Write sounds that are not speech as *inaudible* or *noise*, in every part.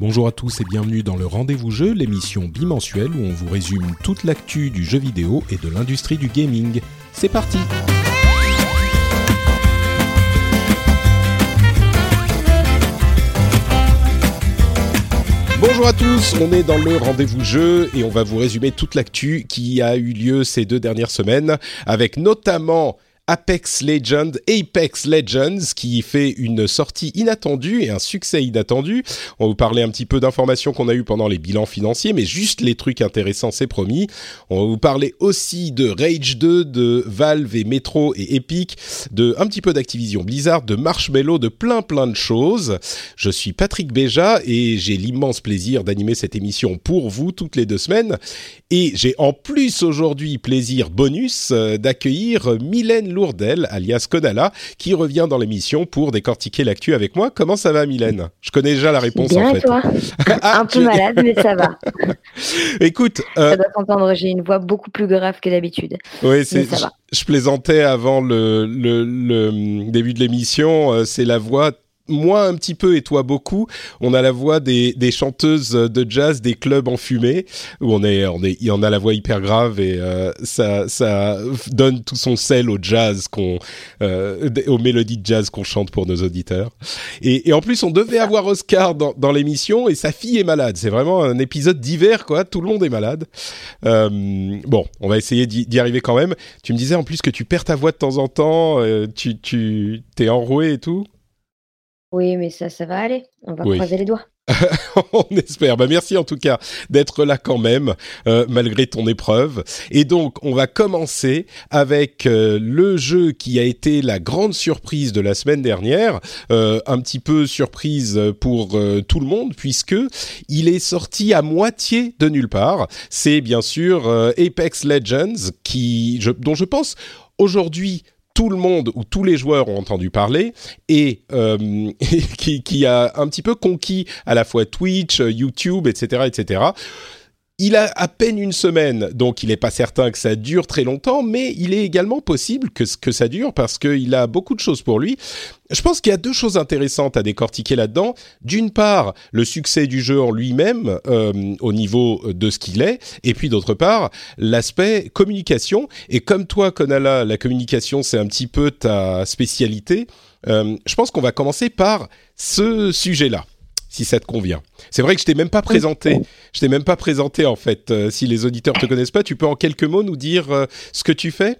Bonjour à tous et bienvenue dans le Rendez-vous Jeu, l'émission bimensuelle où on vous résume toute l'actu du jeu vidéo et de l'industrie du gaming. C'est parti! Bonjour à tous, on est dans le rendez-vous jeu et on va vous résumer toute l'actu qui a eu lieu ces deux dernières semaines avec notamment Apex Legends, Apex Legends, qui fait une sortie inattendue et un succès inattendu. On va vous parler un petit peu d'informations qu'on a eues pendant les bilans financiers, mais juste les trucs intéressants, c'est promis. On va vous parler aussi de Rage 2, de Valve et Metro et Epic, de un petit peu d'Activision Blizzard, de Marshmello, de plein plein de choses. Je suis Patrick Béja et j'ai l'immense plaisir d'animer cette émission pour vous toutes les deux semaines. Et j'ai en plus aujourd'hui plaisir bonus euh, d'accueillir Mylène Lourdel, alias Konala, qui revient dans l'émission pour décortiquer l'actu avec moi. Comment ça va, Mylène? Je connais déjà la réponse Bien en fait. toi? *laughs* *laughs* Ah, Un peu malade, mais ça va. *laughs* Écoute, euh, Ça doit s'entendre, j'ai une voix beaucoup plus grave que d'habitude. oui, c'est, je, plaisantais avant le, le, le, début de l'émission. euh, c'est la voix. Moi un petit peu et toi beaucoup. On a la voix des, des chanteuses de jazz des clubs en fumée où on est on est a la voix hyper grave et euh, ça ça donne tout son sel au jazz qu'on euh, aux mélodies de jazz qu'on chante pour nos auditeurs. Et, en plus on devait avoir Oscar dans, dans l'émission et sa fille est malade. C'est vraiment un épisode d'hiver quoi. Tout le monde est malade. Euh, bon, on va essayer d'y arriver quand même. Tu me disais en plus que tu perds ta voix de temps en temps. tu tu t'es enroué et tout. Oui, mais ça, ça va aller. On va Oui. croiser les doigts. *laughs* on espère. Bah, merci en tout cas d'être là quand même, euh, malgré ton épreuve. Et donc, on va commencer avec euh, le jeu qui a été la grande surprise de la semaine dernière, euh, un petit peu surprise pour tout le monde puisque il est sorti à moitié de nulle part. C'est bien sûr Apex Legends qui, je- dont je pense aujourd'hui tout le monde ou tous les joueurs ont entendu parler et euh, *laughs* qui, qui a un petit peu conquis à la fois Twitch, euh, YouTube, etc., etc. Il a à peine une semaine, donc il n'est pas certain que ça dure très longtemps, mais il est également possible que, que ça dure parce qu'il a beaucoup de choses pour lui. Je pense qu'il y a deux choses intéressantes à décortiquer là-dedans. D'une part, le succès du jeu en lui-même euh, au niveau de ce qu'il est, et puis d'autre part, l'aspect communication. Et comme toi, Konala, la communication, c'est un petit peu ta spécialité. Euh, je pense qu'on va commencer par ce sujet-là, si ça te convient. C'est vrai que je t'ai même pas présenté. Je t'ai même pas présenté en fait. Euh, si les auditeurs te connaissent pas, tu peux en quelques mots nous dire euh, ce que tu fais?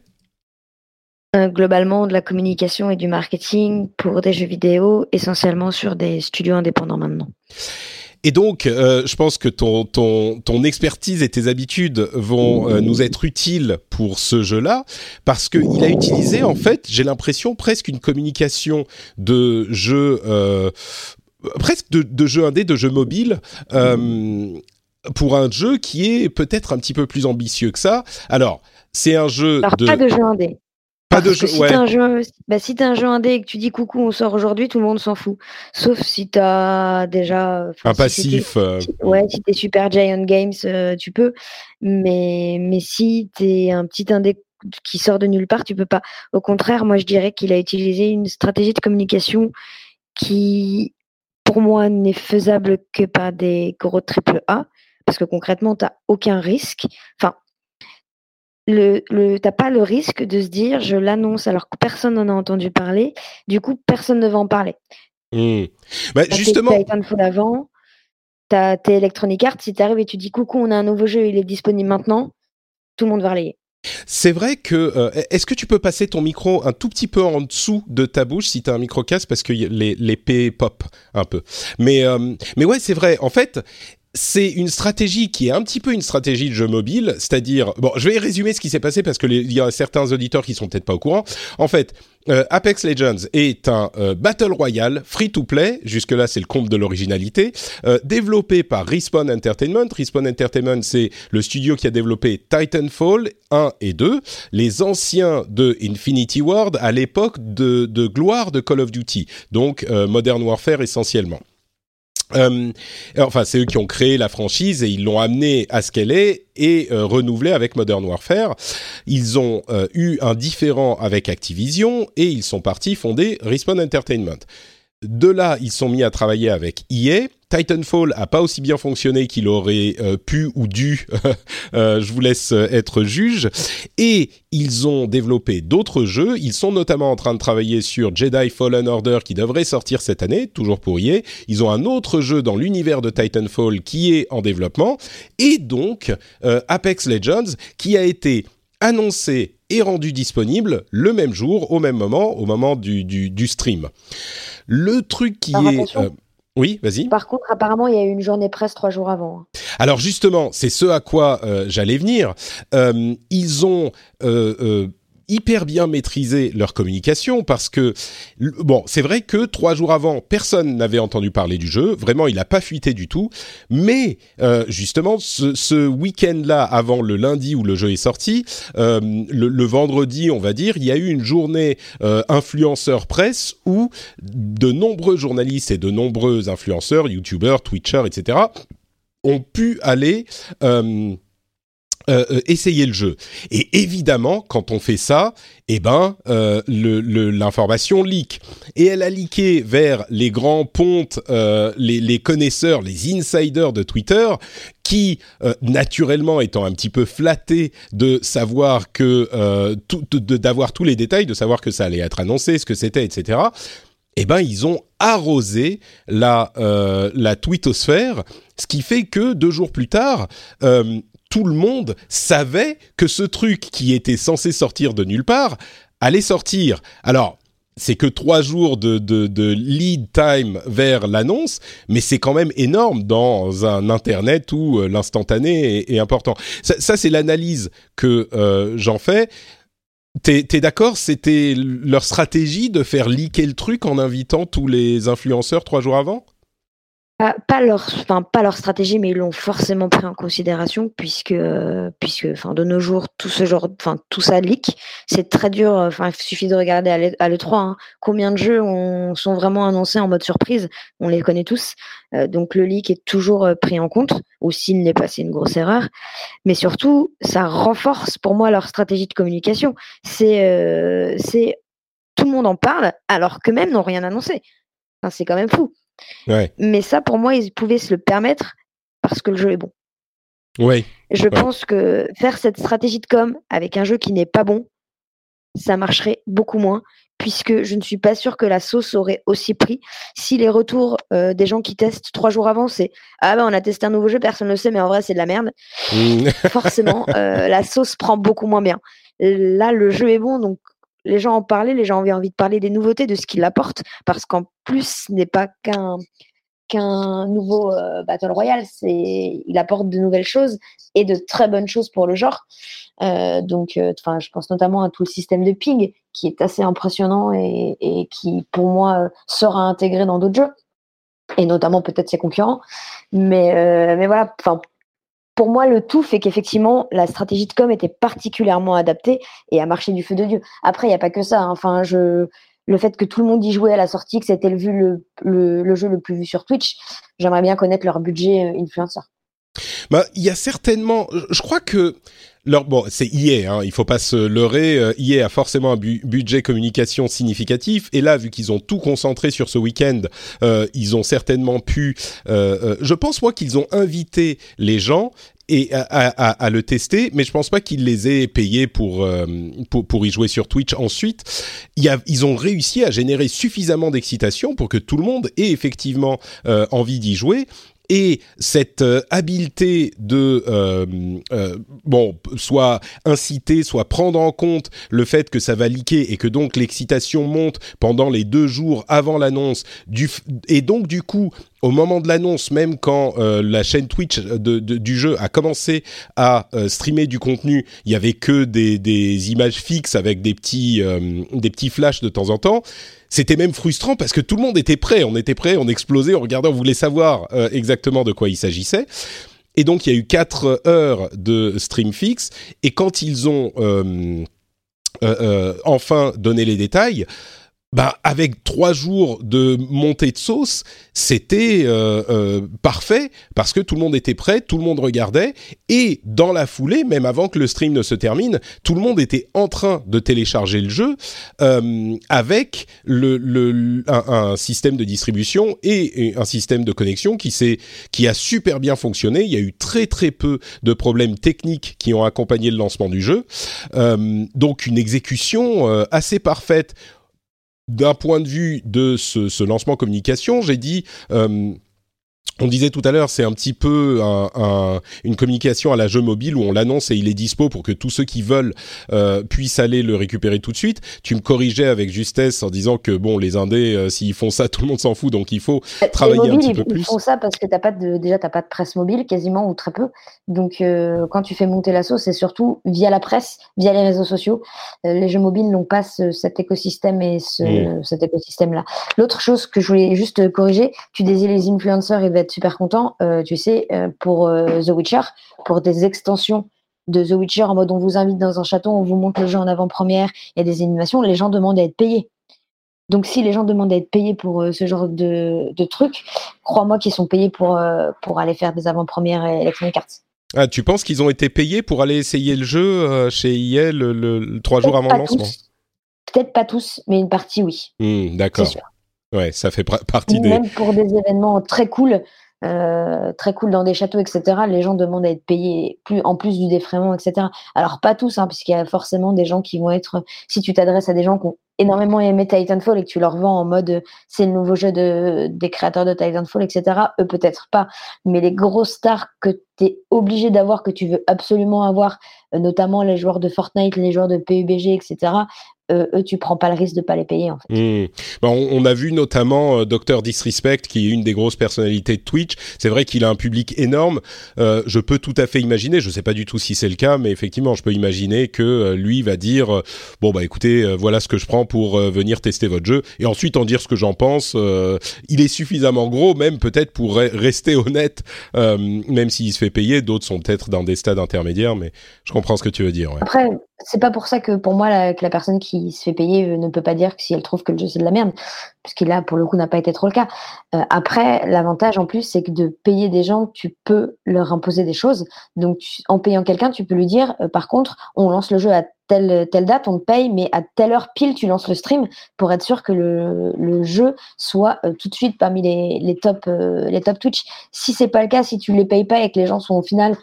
Euh, globalement, de la communication et du marketing pour des jeux vidéo, essentiellement sur des studios indépendants maintenant. Et donc, euh, je pense que ton, ton, ton expertise et tes habitudes vont euh, nous être utiles pour ce jeu-là, parce qu'il a utilisé, en fait, j'ai l'impression, presque une communication de jeu, euh, presque de, de jeu indé, de jeu mobile, euh, pour un jeu qui est peut-être un petit peu plus ambitieux que ça. Alors, c'est un jeu Alors, de... pas de jeu indé. pas de Parce jeu... si ouais. t'as un jeu, bah, si t'as un jeu indé et que tu dis coucou, on sort aujourd'hui, tout le monde s'en fout. Sauf si t'as déjà un si passif. euh, Ouais, si t'es Super Giant Games, euh, tu peux. Mais, mais si t'es un petit indé qui sort de nulle part, tu peux pas. Au contraire, moi, je dirais qu'il a utilisé une stratégie de communication qui, pour moi, n'est faisable que par des gros triple A. Parce que concrètement, t'as aucun risque. Enfin, le, le, t'as pas le risque de se dire je l'annonce alors que personne n'en a entendu parler. Du coup, personne ne va en parler. hmm. Bah, justement, Titanfall t'as tes Electronic Arts, si t'arrives et tu dis coucou, on a un nouveau jeu, il est disponible maintenant, tout le monde va relayer. C'est vrai que. euh, Est-ce que tu peux passer ton micro un tout petit peu en dessous de ta bouche si tu as un micro casse parce que les l'épée pop un peu. Mais euh, mais ouais, c'est vrai. En fait, c'est une stratégie qui est un petit peu une stratégie de jeu mobile, c'est-à-dire bon, je vais résumer ce qui s'est passé parce que il y a certains auditeurs qui sont peut-être pas au courant. En fait, euh, Apex Legends est un euh, battle royale free to play. Jusque là, c'est le comble de l'originalité, euh, développé par Respawn Entertainment. Respawn Entertainment, c'est le studio qui a développé Titanfall 1 et 2, les anciens de Infinity Ward à l'époque de, de gloire de Call of Duty, donc Modern Warfare essentiellement. Euh, enfin, c'est eux qui ont créé la franchise et ils l'ont amenée à ce qu'elle est et euh, renouvelée avec Modern Warfare. Ils ont euh, eu un différent avec Activision et ils sont partis fonder Respawn Entertainment. De là, ils sont mis à travailler avec EA Titanfall a pas aussi bien fonctionné qu'il aurait euh, pu ou dû. *laughs* euh, je vous laisse euh, être juge. Et ils ont développé d'autres jeux. Ils sont notamment en train de travailler sur Jedi Fallen Order qui devrait sortir cette année, toujours pour y Ils ont un autre jeu dans l'univers de Titanfall qui est en développement. Et donc Apex Legends qui a été annoncé et rendu disponible le même jour, au même moment, au moment du, du, du stream. Le truc qui est... Oui, vas-y. Par contre, apparemment, il y a eu une journée presse trois jours avant. Alors justement, c'est ce à quoi euh, j'allais venir. Euh, ils ont euh, euh hyper bien maîtrisé leur communication parce que bon, c'est vrai que trois jours avant, personne n'avait entendu parler du jeu. Vraiment, il n'a pas fuité du tout. Mais euh, justement, ce, week-end-là, avant le lundi où le jeu est sorti, euh, le, le, vendredi, on va dire, il y a eu une journée euh, influenceur presse où de nombreux journalistes et de nombreux influenceurs, youtubeurs, twitchers, etc., ont pu aller euh, euh, essayer le jeu. Et évidemment, quand on fait ça, eh ben, euh, l'information leak. Et elle a leaké vers les grands pontes, euh, les, les, connaisseurs, les insiders de Twitter, qui, euh, naturellement, étant un petit peu flattés de savoir que, d'avoir tous les détails, de savoir que ça allait être annoncé, ce que c'était, etc. Eh ben, ils ont arrosé la la twittosphère, ce qui fait que deux jours plus tard, tout le monde savait que ce truc qui était censé sortir de nulle part allait sortir. Alors, c'est que trois jours de, de, de, lead time vers l'annonce, mais c'est quand même énorme dans un Internet où euh, l'instantané est, important. Ça, c'est l'analyse que euh, j'en fais. T'es es, d'accord? C'était leur stratégie de faire leaker le truc en invitant tous les influenceurs trois jours avant? Pas, leur, enfin, pas leur stratégie, mais ils l'ont forcément pris en considération puisque, puisque, enfin, de nos jours, tout ce genre, enfin, tout ça leak. C'est très dur. Enfin, il suffit de regarder à l'E3 hein, combien de jeux ont, sont vraiment annoncés en mode surprise? On les connaît tous. Euh, donc le leak est toujours euh, pris en compte, ou s'il n'est pas, c'est une grosse erreur. Mais surtout, ça renforce pour moi leur stratégie de communication. C'est, euh, tout le monde en parle alors que même n'ont rien annoncé. C'est quand même fou. Ouais. Mais ça, pour moi, ils pouvaient se le permettre parce que le jeu est bon. Oui. Je ouais. pense que faire cette stratégie de com avec un jeu qui n'est pas bon, ça marcherait beaucoup moins, puisque je ne suis pas sûre que la sauce aurait aussi pris si les retours euh, des gens qui testent trois jours avant, c'est ah ben on a testé un nouveau jeu, personne ne le sait, mais en vrai c'est de la merde. Mmh. *laughs* Forcément, euh, la sauce prend beaucoup moins bien. Là, le jeu est bon, donc les gens en parlaient, les gens avaient envie de parler des nouveautés, de ce qu'il apporte, parce qu'en plus, ce n'est pas qu'un qu'un nouveau euh, Battle Royale, c'est il apporte de nouvelles choses et de très bonnes choses pour le genre. Euh, donc, enfin, euh, je pense notamment à tout le système de ping qui est assez impressionnant et, et qui, pour moi, sera intégré dans d'autres jeux et notamment peut-être ses concurrents. Mais, mais voilà, enfin, pour moi, le tout fait qu'effectivement, la stratégie de com était particulièrement adaptée et a marché du feu de Dieu. Après, il n'y a pas que ça. Hein. Enfin, le fait que tout le monde y jouait à la sortie, que c'était le, le, le, jeu le plus vu sur Twitch, j'aimerais bien connaître leur budget influenceur. Bah, il y a certainement, je crois que leur, bon, c'est EA, hein, il faut pas se leurrer. Euh, a forcément un bu budget communication significatif, et là, vu qu'ils ont tout concentré sur ce week-end, euh, ils ont certainement pu. Euh, euh je pense moi qu'ils ont invité les gens et à, à, à, le tester, mais je pense pas qu'ils les aient payés pour, euh, pour, pour y jouer sur Twitch ensuite. Y a, ils ont réussi à générer suffisamment d'excitation pour que tout le monde ait effectivement euh, envie d'y jouer et cette euh, habileté de euh, euh, bon soit inciter, soit prendre en compte le fait que ça va liquer et que donc l'excitation monte pendant les deux jours avant l'annonce du et donc du coup au moment de l'annonce, même quand euh, la chaîne Twitch du jeu a commencé à streamer du contenu, il y avait que des, images fixes avec des petits des petits flashs de temps en temps. C'était même frustrant parce que tout le monde était prêt, on était prêt, on explosait, on regardait, on voulait savoir exactement de quoi il s'agissait. Et donc il y a eu quatre heures de stream fixe. Et quand ils ont enfin donné les détails, bah, avec trois jours de montée de sauce, c'était euh, euh, parfait parce que tout le monde était prêt, tout le monde regardait et dans la foulée, même avant que le stream ne se termine, tout le monde était en train de télécharger le jeu euh, avec le, le un, système de distribution et, un système de connexion qui s'est qui a super bien fonctionné. Il y a eu très très peu de problèmes techniques qui ont accompagné le lancement du jeu, donc une exécution assez parfaite d'un point de vue de ce, lancement communication, j'ai dit euh, on disait tout à l'heure, c'est un petit peu une communication à la jeu mobile où on l'annonce et il est dispo pour que tous ceux qui veulent euh, puissent aller le récupérer tout de suite. Tu me corrigeais avec justesse en disant que bon, les indés, euh, s'ils font ça, *laughs* tout le monde s'en fout, donc il faut euh, travailler un petit peu plus. Ils font ça parce que t'as pas de, déjà t'as pas de presse mobile quasiment ou très peu. Donc quand tu fais monter la sauce, c'est surtout via la presse, via les réseaux sociaux. les jeux mobiles n'ont pas cet écosystème et ce, cet écosystème-là. L'autre chose que je voulais juste corriger, tu disais les influenceurs et être super content, euh, tu sais, euh, pour euh, The Witcher, pour des extensions de The Witcher en mode on vous invite dans un château, on vous montre le jeu en avant-première, il y a des animations, les gens demandent à être payés. Donc si les gens demandent à être payés pour ce genre de, de trucs, crois-moi qu'ils sont payés pour, pour aller faire des avant-premières Electronic Arts. Ah, tu penses qu'ils ont été payés pour aller essayer le jeu chez EA le, trois jours avant le lancement? Peut-être pas tous, mais une partie oui. Hmm, d'accord. Ouais, ça fait partie des. Même pour des événements très cool, euh, très cool dans des châteaux, etc. Les gens demandent à être payés plus, en plus du défraiement, etc. Alors pas tous, hein, puisqu'il y a forcément des gens qui vont être. Si tu t'adresses à des gens qui ont énormément aimé Titanfall et que tu leur vends en mode c'est le nouveau jeu de, des créateurs de Titanfall, etc. Eux peut-être pas, mais les gros stars que tu es obligé d'avoir, que tu veux absolument avoir, euh, notamment les joueurs de Fortnite, les joueurs de PUBG, etc euh, eux, tu prends pas le risque de pas les payer en fait. Ben, on, a vu notamment euh, Dr Disrespect, qui est une des grosses personnalités de Twitch. C'est vrai qu'il a un public énorme. Euh, je peux tout à fait imaginer, je sais pas du tout si c'est le cas, mais effectivement, je peux imaginer que euh, lui va dire euh, bon bah écoutez, voilà ce que je prends pour venir tester votre jeu, et ensuite en dire ce que j'en pense. il est suffisamment gros, même peut-être pour rester honnête, même s'il se fait payer. D'autres sont peut-être dans des stades intermédiaires, mais je comprends ce que tu veux dire. Ouais. Après, c'est pas pour ça que pour moi la, que la personne qui se fait payer euh, ne peut pas dire que si elle trouve que le jeu c'est de la merde, puisque là pour le coup n'a pas été trop le cas. Euh, après, l'avantage en plus c'est que de payer des gens, tu peux leur imposer des choses. Donc en payant quelqu'un, tu peux lui dire euh, par contre, on lance le jeu à telle telle date, on te paye, mais à telle heure pile tu lances le stream pour être sûr que le, le jeu soit tout de suite parmi les, les top les top Twitch. Si c'est pas le cas, si tu les payes pas et que les gens sont au final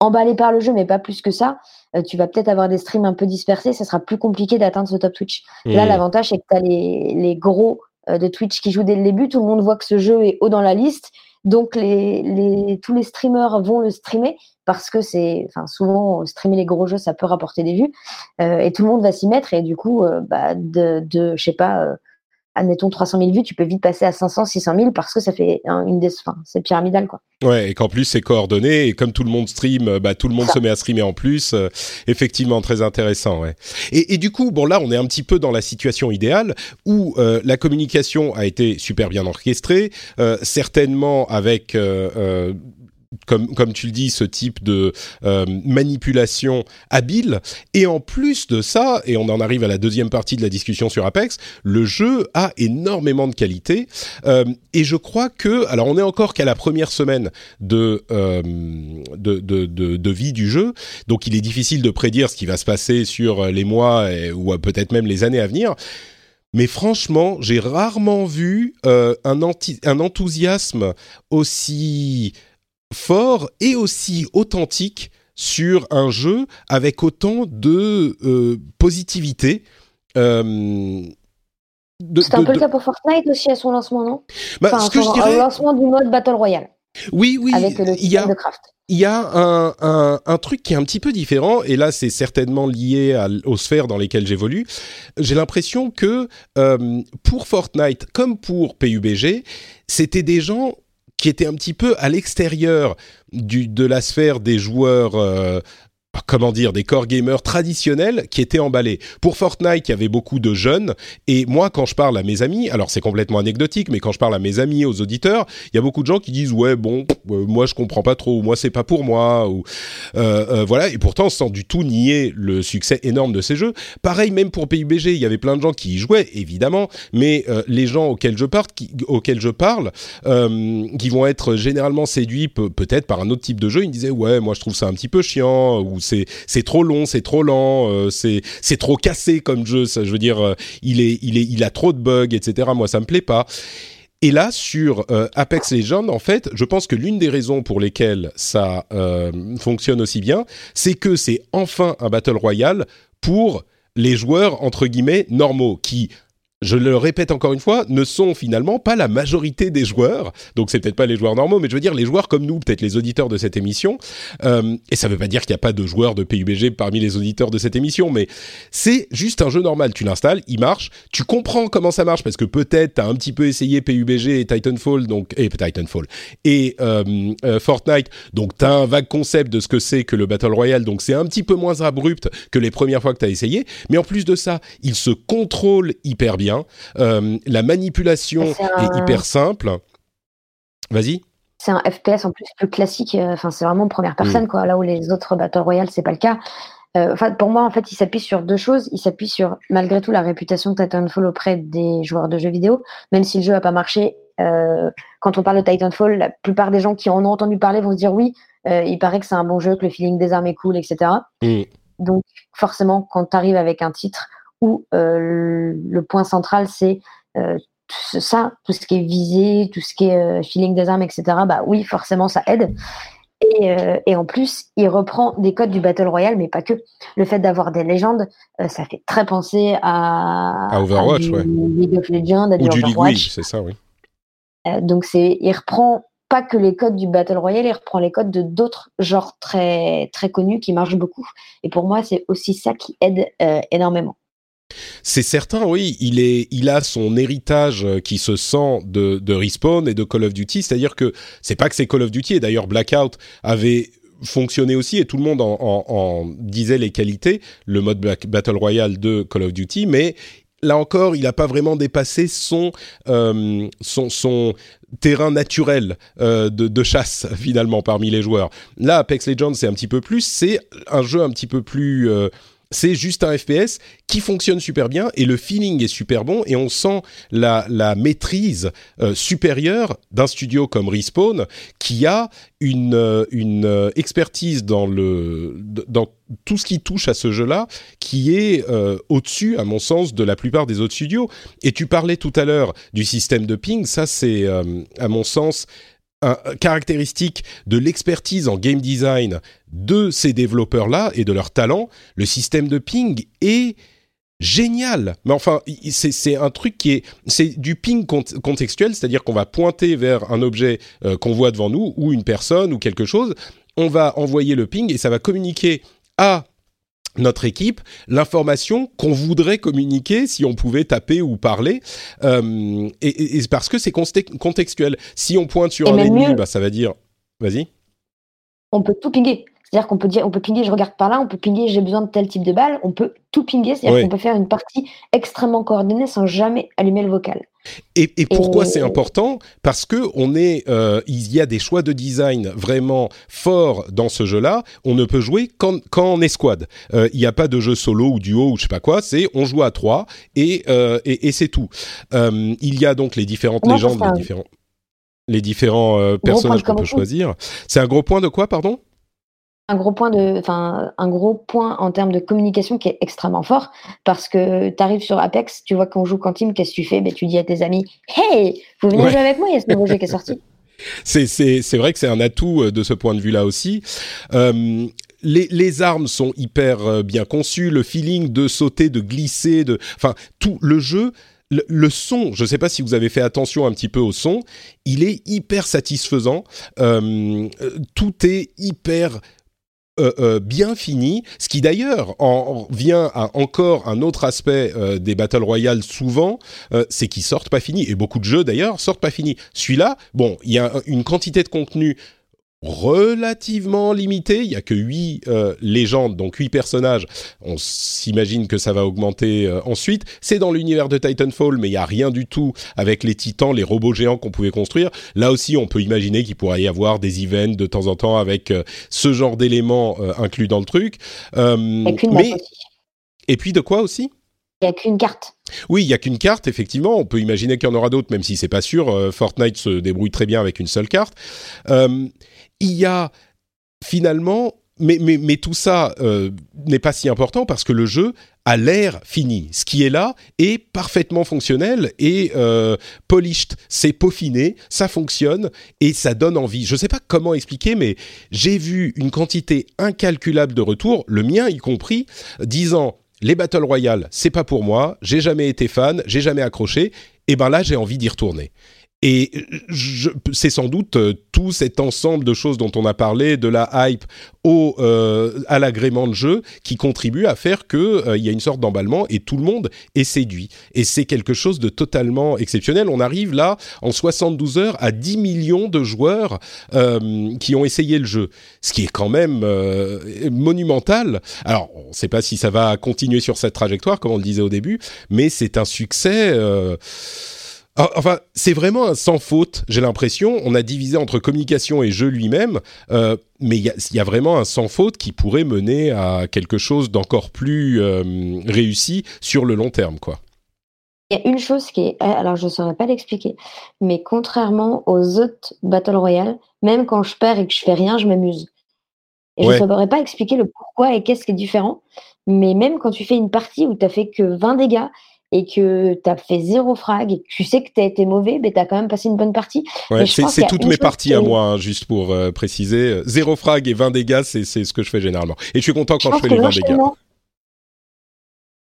emballés par le jeu, mais pas plus que ça, euh, tu vas peut-être avoir des streams un peu dispersés, ça sera plus compliqué d'atteindre ce top Twitch. Là, l'avantage, c'est que tu as les, les gros euh, de Twitch qui jouent dès le début, tout le monde voit que ce jeu est haut dans la liste, donc les, les, tous les streamers vont le streamer parce que c'est, enfin souvent streamer les gros jeux, ça peut rapporter des vues euh, et tout le monde va s'y mettre et du coup, bah, de, de je sais pas, admettons 300 000 vues, tu peux vite passer à 500, 600 000 parce que ça fait une des, enfin, c'est pyramidal quoi. Ouais, et qu'en plus c'est coordonné et comme tout le monde stream, euh, bah tout le monde se met à streamer en plus. Euh, effectivement, très intéressant. Ouais. Et, et, du coup, bon là, on est un petit peu dans la situation idéale où euh, la communication a été super bien orchestrée, certainement avec comme, comme tu le dis, ce type de euh, manipulation habile. Et en plus de ça, et on en arrive à la deuxième partie de la discussion sur Apex, le jeu a énormément de qualité. Euh, et je crois que, alors on est encore qu'à la première semaine de, euh, de, de, de, vie du jeu, donc il est difficile de prédire ce qui va se passer sur les mois et, ou peut-être même les années à venir. Mais franchement, j'ai rarement vu euh, un, anti un enthousiasme aussi fort et aussi authentique sur un jeu avec autant de euh, positivité. Euh, c'est un peu le cas pour Fortnite aussi à son lancement, non? Bah, enfin, ce son, lancement du mode Battle Royale. Oui, oui. Avec le il y a, de craft. Il y a un, un, un, truc qui est un petit peu différent, et là c'est certainement lié à, aux sphères dans lesquelles j'évolue. J'ai l'impression que euh, pour Fortnite, comme pour PUBG, c'était des gens qui était un petit peu à l'extérieur de la sphère des joueurs euh, comment dire, des core gamers traditionnels qui étaient emballés. Pour Fortnite, il y avait beaucoup de jeunes, et moi, quand je parle à mes amis, alors c'est complètement anecdotique, mais quand je parle à mes amis, aux auditeurs, il y a beaucoup de gens qui disent ouais bon, euh, moi je comprends pas trop, ou moi c'est pas pour moi, ou euh, euh, voilà, et pourtant sans du tout nier le succès énorme de ces jeux. Pareil même pour PUBG, il y avait plein de gens qui y jouaient évidemment, mais les gens auxquels je parle, qui, auxquels je parle, qui vont être généralement séduits peut-être par un autre type de jeu, ils me disaient ouais moi je trouve ça un petit peu chiant ou c'est trop long, c'est trop lent, euh, c'est c'est trop cassé comme jeu. Ça, je veux dire, euh, il est il est il a trop de bugs, etc. Moi, ça me plaît pas. Et là, sur euh, Apex Legends, en fait, je pense que l'une des raisons pour lesquelles ça fonctionne aussi bien, c'est que c'est enfin un battle royale pour les joueurs entre guillemets normaux qui je le répète encore une fois, ne sont finalement pas la majorité des joueurs. Donc c'est peut-être pas les joueurs normaux, mais je veux dire les joueurs comme nous, peut-être les auditeurs de cette émission. Euh, et ça veut pas dire qu'il n'y a pas de joueurs de PUBG parmi les auditeurs de cette émission, mais c'est juste un jeu normal. Tu l'installes, il marche, tu comprends comment ça marche parce que peut-être tu as un petit peu essayé PUBG et Titanfall, donc et Titanfall et euh, euh, Fortnite, donc tu as un vague concept de ce que c'est que le Battle Royale, donc c'est un petit peu moins abrupt que les premières fois que tu as essayé. Mais en plus de ça, il se contrôle hyper bien euh, la manipulation est, hyper simple. Vas-y. C'est un FPS en plus plus classique. Euh, enfin, c'est vraiment première personne, mm. quoi. Là où les autres Battle Royale, c'est pas le cas. Euh, pour moi, en fait, il s'appuie sur deux choses. Il s'appuie sur, malgré tout, la réputation de Titanfall auprès des joueurs de jeux vidéo. Même si le jeu n'a pas marché, quand on parle de Titanfall, la plupart des gens qui en ont entendu parler vont se dire oui, il paraît que c'est un bon jeu, que le feeling des armes est cool, etc. Mm. Donc, forcément, quand tu arrives avec un titre où euh, le point central, c'est euh, ça, tout ce qui est visé, tout ce qui est euh, feeling des armes, etc. Bah oui, forcément, ça aide. Et, et, en plus, il reprend des codes du Battle Royale, mais pas que. Le fait d'avoir des légendes, ça fait très penser à, à Overwatch, ouais. League of Legends, à Ou du Overwatch. c'est ça, oui. donc c'est, il reprend pas que les codes du Battle Royale, il reprend les codes de d'autres genres très très connus qui marchent beaucoup. Et pour moi, c'est aussi ça qui aide énormément. C'est certain, oui. Il est, il a son héritage euh, qui se sent de, de Respawn et de Call of Duty. C'est-à-dire que c'est pas que c'est Call of Duty. Et d'ailleurs, Blackout avait fonctionné aussi et tout le monde en, disait les qualités, le mode Battle Royale de Call of Duty, mais là encore, il n'a pas vraiment dépassé son, euh, son, son terrain naturel euh, de, de, chasse *laughs* finalement parmi les joueurs. Là, Apex Legends, c'est un petit peu plus, c'est un jeu un petit peu plus c'est juste un FPS qui fonctionne super bien et le feeling est super bon et on sent la, maîtrise euh, supérieure d'un studio comme Respawn qui a une, euh, euh, expertise dans, le, dans tout ce qui touche à ce jeu-là qui est au-dessus, à mon sens, de la plupart des autres studios. Et tu parlais tout à l'heure du système de ping, ça c'est, à mon sens, un, caractéristique de l'expertise en game design de ces développeurs-là et de leur talent, le système de ping est génial. Mais enfin, c'est un truc qui est, c'est du ping contextuel, c'est-à-dire qu'on va pointer vers un objet euh, qu'on voit devant nous ou une personne ou quelque chose. On va envoyer le ping et ça va communiquer à notre équipe l'information qu'on voudrait communiquer si on pouvait taper ou parler euh, et, parce que c'est contextuel. Si on pointe sur un ennemi bah, ça va dire vas-y. On peut tout pinguer c'est-à-dire qu'on peut dire, on peut pinguer, je regarde par là, on peut pinguer, j'ai besoin de tel type de balle, on peut tout pinguer, c'est-à-dire qu'on peut faire une partie extrêmement coordonnée sans jamais allumer le vocal. Et, pourquoi c'est important? Parce que on est, euh, il y a des choix de design vraiment forts dans ce jeu-là. On ne peut jouer qu'en, escouade. Euh, il n'y a pas de jeu solo ou duo ou je sais pas quoi. C'est on joue à trois et, euh, et, c'est tout. il y a donc les différentes légendes, les différents, les différents personnages qu'on peut choisir. C'est un gros point de quoi, pardon? Un gros point de, enfin, un gros point en termes de communication qui est extrêmement fort parce que tu arrives sur Apex, tu vois qu'on joue qu'en team, qu'est-ce que tu fais? Ben, Tu dis à tes amis, hey, vous venez jouer avec moi, il y a ce nouveau jeu qui est sorti. *laughs* C'est vrai que c'est un atout euh, de ce point de vue-là aussi. Euh, les, les, armes sont hyper euh, bien conçues, le feeling de sauter, de glisser, de, enfin, tout le jeu le, son, je ne sais pas si vous avez fait attention un petit peu au son, il est hyper satisfaisant. tout est hyper bien fini, ce qui d'ailleurs en, vient à encore un autre aspect des Battle Royale souvent, c'est qu'ils sortent pas finis, et beaucoup de jeux d'ailleurs sortent pas finis. Celui-là, bon, il y a une quantité de contenu relativement limité. Il y a que huit euh, légendes, donc huit personnages. On s'imagine que ça va augmenter euh, ensuite. C'est dans l'univers de Titanfall, mais il y a rien du tout avec les titans, les robots géants qu'on pouvait construire. Là aussi, on peut imaginer qu'il pourrait y avoir des events de temps en temps avec euh, ce genre d'éléments inclus dans le truc. mais et puis de quoi aussi? Il n'y a qu'une carte. Oui, il n'y a qu'une carte, effectivement. On peut imaginer qu'il y en aura d'autres, même si c'est pas sûr. Fortnite se débrouille très bien avec une seule carte. Euh, il y a finalement, mais, mais, mais tout ça euh, n'est pas si important parce que le jeu a l'air fini. Ce qui est là est parfaitement fonctionnel et euh, polished, c'est peaufiné, ça fonctionne et ça donne envie. Je ne sais pas comment expliquer, mais j'ai vu une quantité incalculable de retours, le mien y compris, disant les Battle Royale, c'est pas pour moi, j'ai jamais été fan, j'ai jamais accroché, et ben là j'ai envie d'y retourner. Et c'est sans doute euh, tout cet ensemble de choses dont on a parlé, de la hype au, euh, à l'agrément de jeu, qui contribue à faire qu'il euh, y a une sorte d'emballement et tout le monde est séduit. Et c'est quelque chose de totalement exceptionnel. On arrive là, en 72 heures, à 10 millions de joueurs qui ont essayé le jeu, ce qui est quand même monumental. Alors, on ne sait pas si ça va continuer sur cette trajectoire, comme on le disait au début, mais c'est un succès enfin, c'est vraiment un sans faute, j'ai l'impression. On a divisé entre communication et jeu lui-même, euh, mais il y, a vraiment un sans faute qui pourrait mener à quelque chose d'encore plus euh, réussi sur le long terme, quoi. Il y a une chose qui est, euh, alors je ne saurais pas l'expliquer, mais contrairement aux autres Battle Royale, même quand je perds et que je fais rien, je m'amuse. Et je ne saurais pas expliquer le pourquoi et qu'est-ce qui est différent, mais même quand tu fais une partie où tu as fait que 20 dégâts et que tu as fait zéro frag et que tu sais que tu as été mauvais, mais tu as quand même passé une bonne partie. Ouais, c'est toutes mes parties à moi, hein, juste pour euh, préciser. Zéro frag et 20 dégâts, c'est ce que je fais généralement. Et je suis content quand je, fais les 20 dégâts.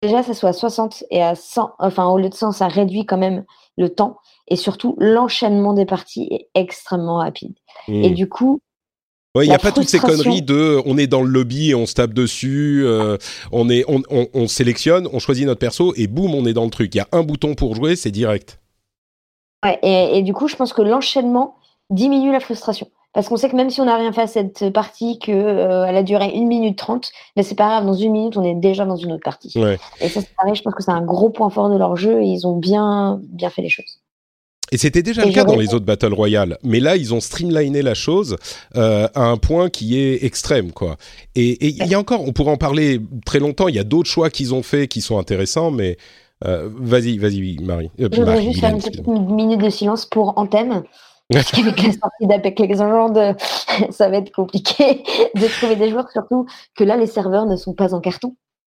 Déjà, ça soit à 60 et à 100, enfin au lieu de 100, ça réduit quand même le temps. Et surtout, l'enchaînement des parties est extrêmement rapide. Et mmh. du coup, Ouais, il n'y a pas toutes ces conneries de on est dans le lobby et on se tape dessus, euh, on, est, on, on, on, sélectionne, on choisit notre perso et boum, on est dans le truc. Il y a un bouton pour jouer, c'est direct. Ouais, et, et, du coup, je pense que l'enchaînement diminue la frustration. Parce qu'on sait que même si on n'a rien fait à cette partie, qu'elle euh, a duré 1 minute 30, mais c'est pas grave, dans une minute, on est déjà dans une autre partie. Ouais. Et ça, c'est pareil, je pense que c'est un gros point fort de leur jeu et ils ont bien, bien fait les choses. Et c'était déjà le cas dans les autres Battle Royale, mais là ils ont streamliné la chose euh, à un point qui est extrême, quoi. Et il y a encore, on pourrait en parler très longtemps. Il y a d'autres choix qu'ils ont fait qui sont intéressants, mais euh, vas-y, vas-y, Marie. Euh, Je voudrais juste faire une petite minute de silence pour Anthem. Parce qu'avec la sortie d'Apex Legends, *laughs* ça va être compliqué de trouver des joueurs, surtout que là, les serveurs ne sont pas en carton.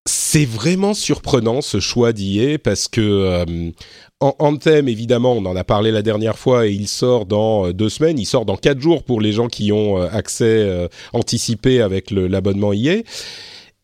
C'est vraiment surprenant ce choix d'IA parce que euh, Anthem, évidemment, on en a parlé la dernière fois et il sort dans euh, deux semaines. Il sort dans quatre jours pour les gens qui ont euh, accès anticipé avec l'abonnement IA.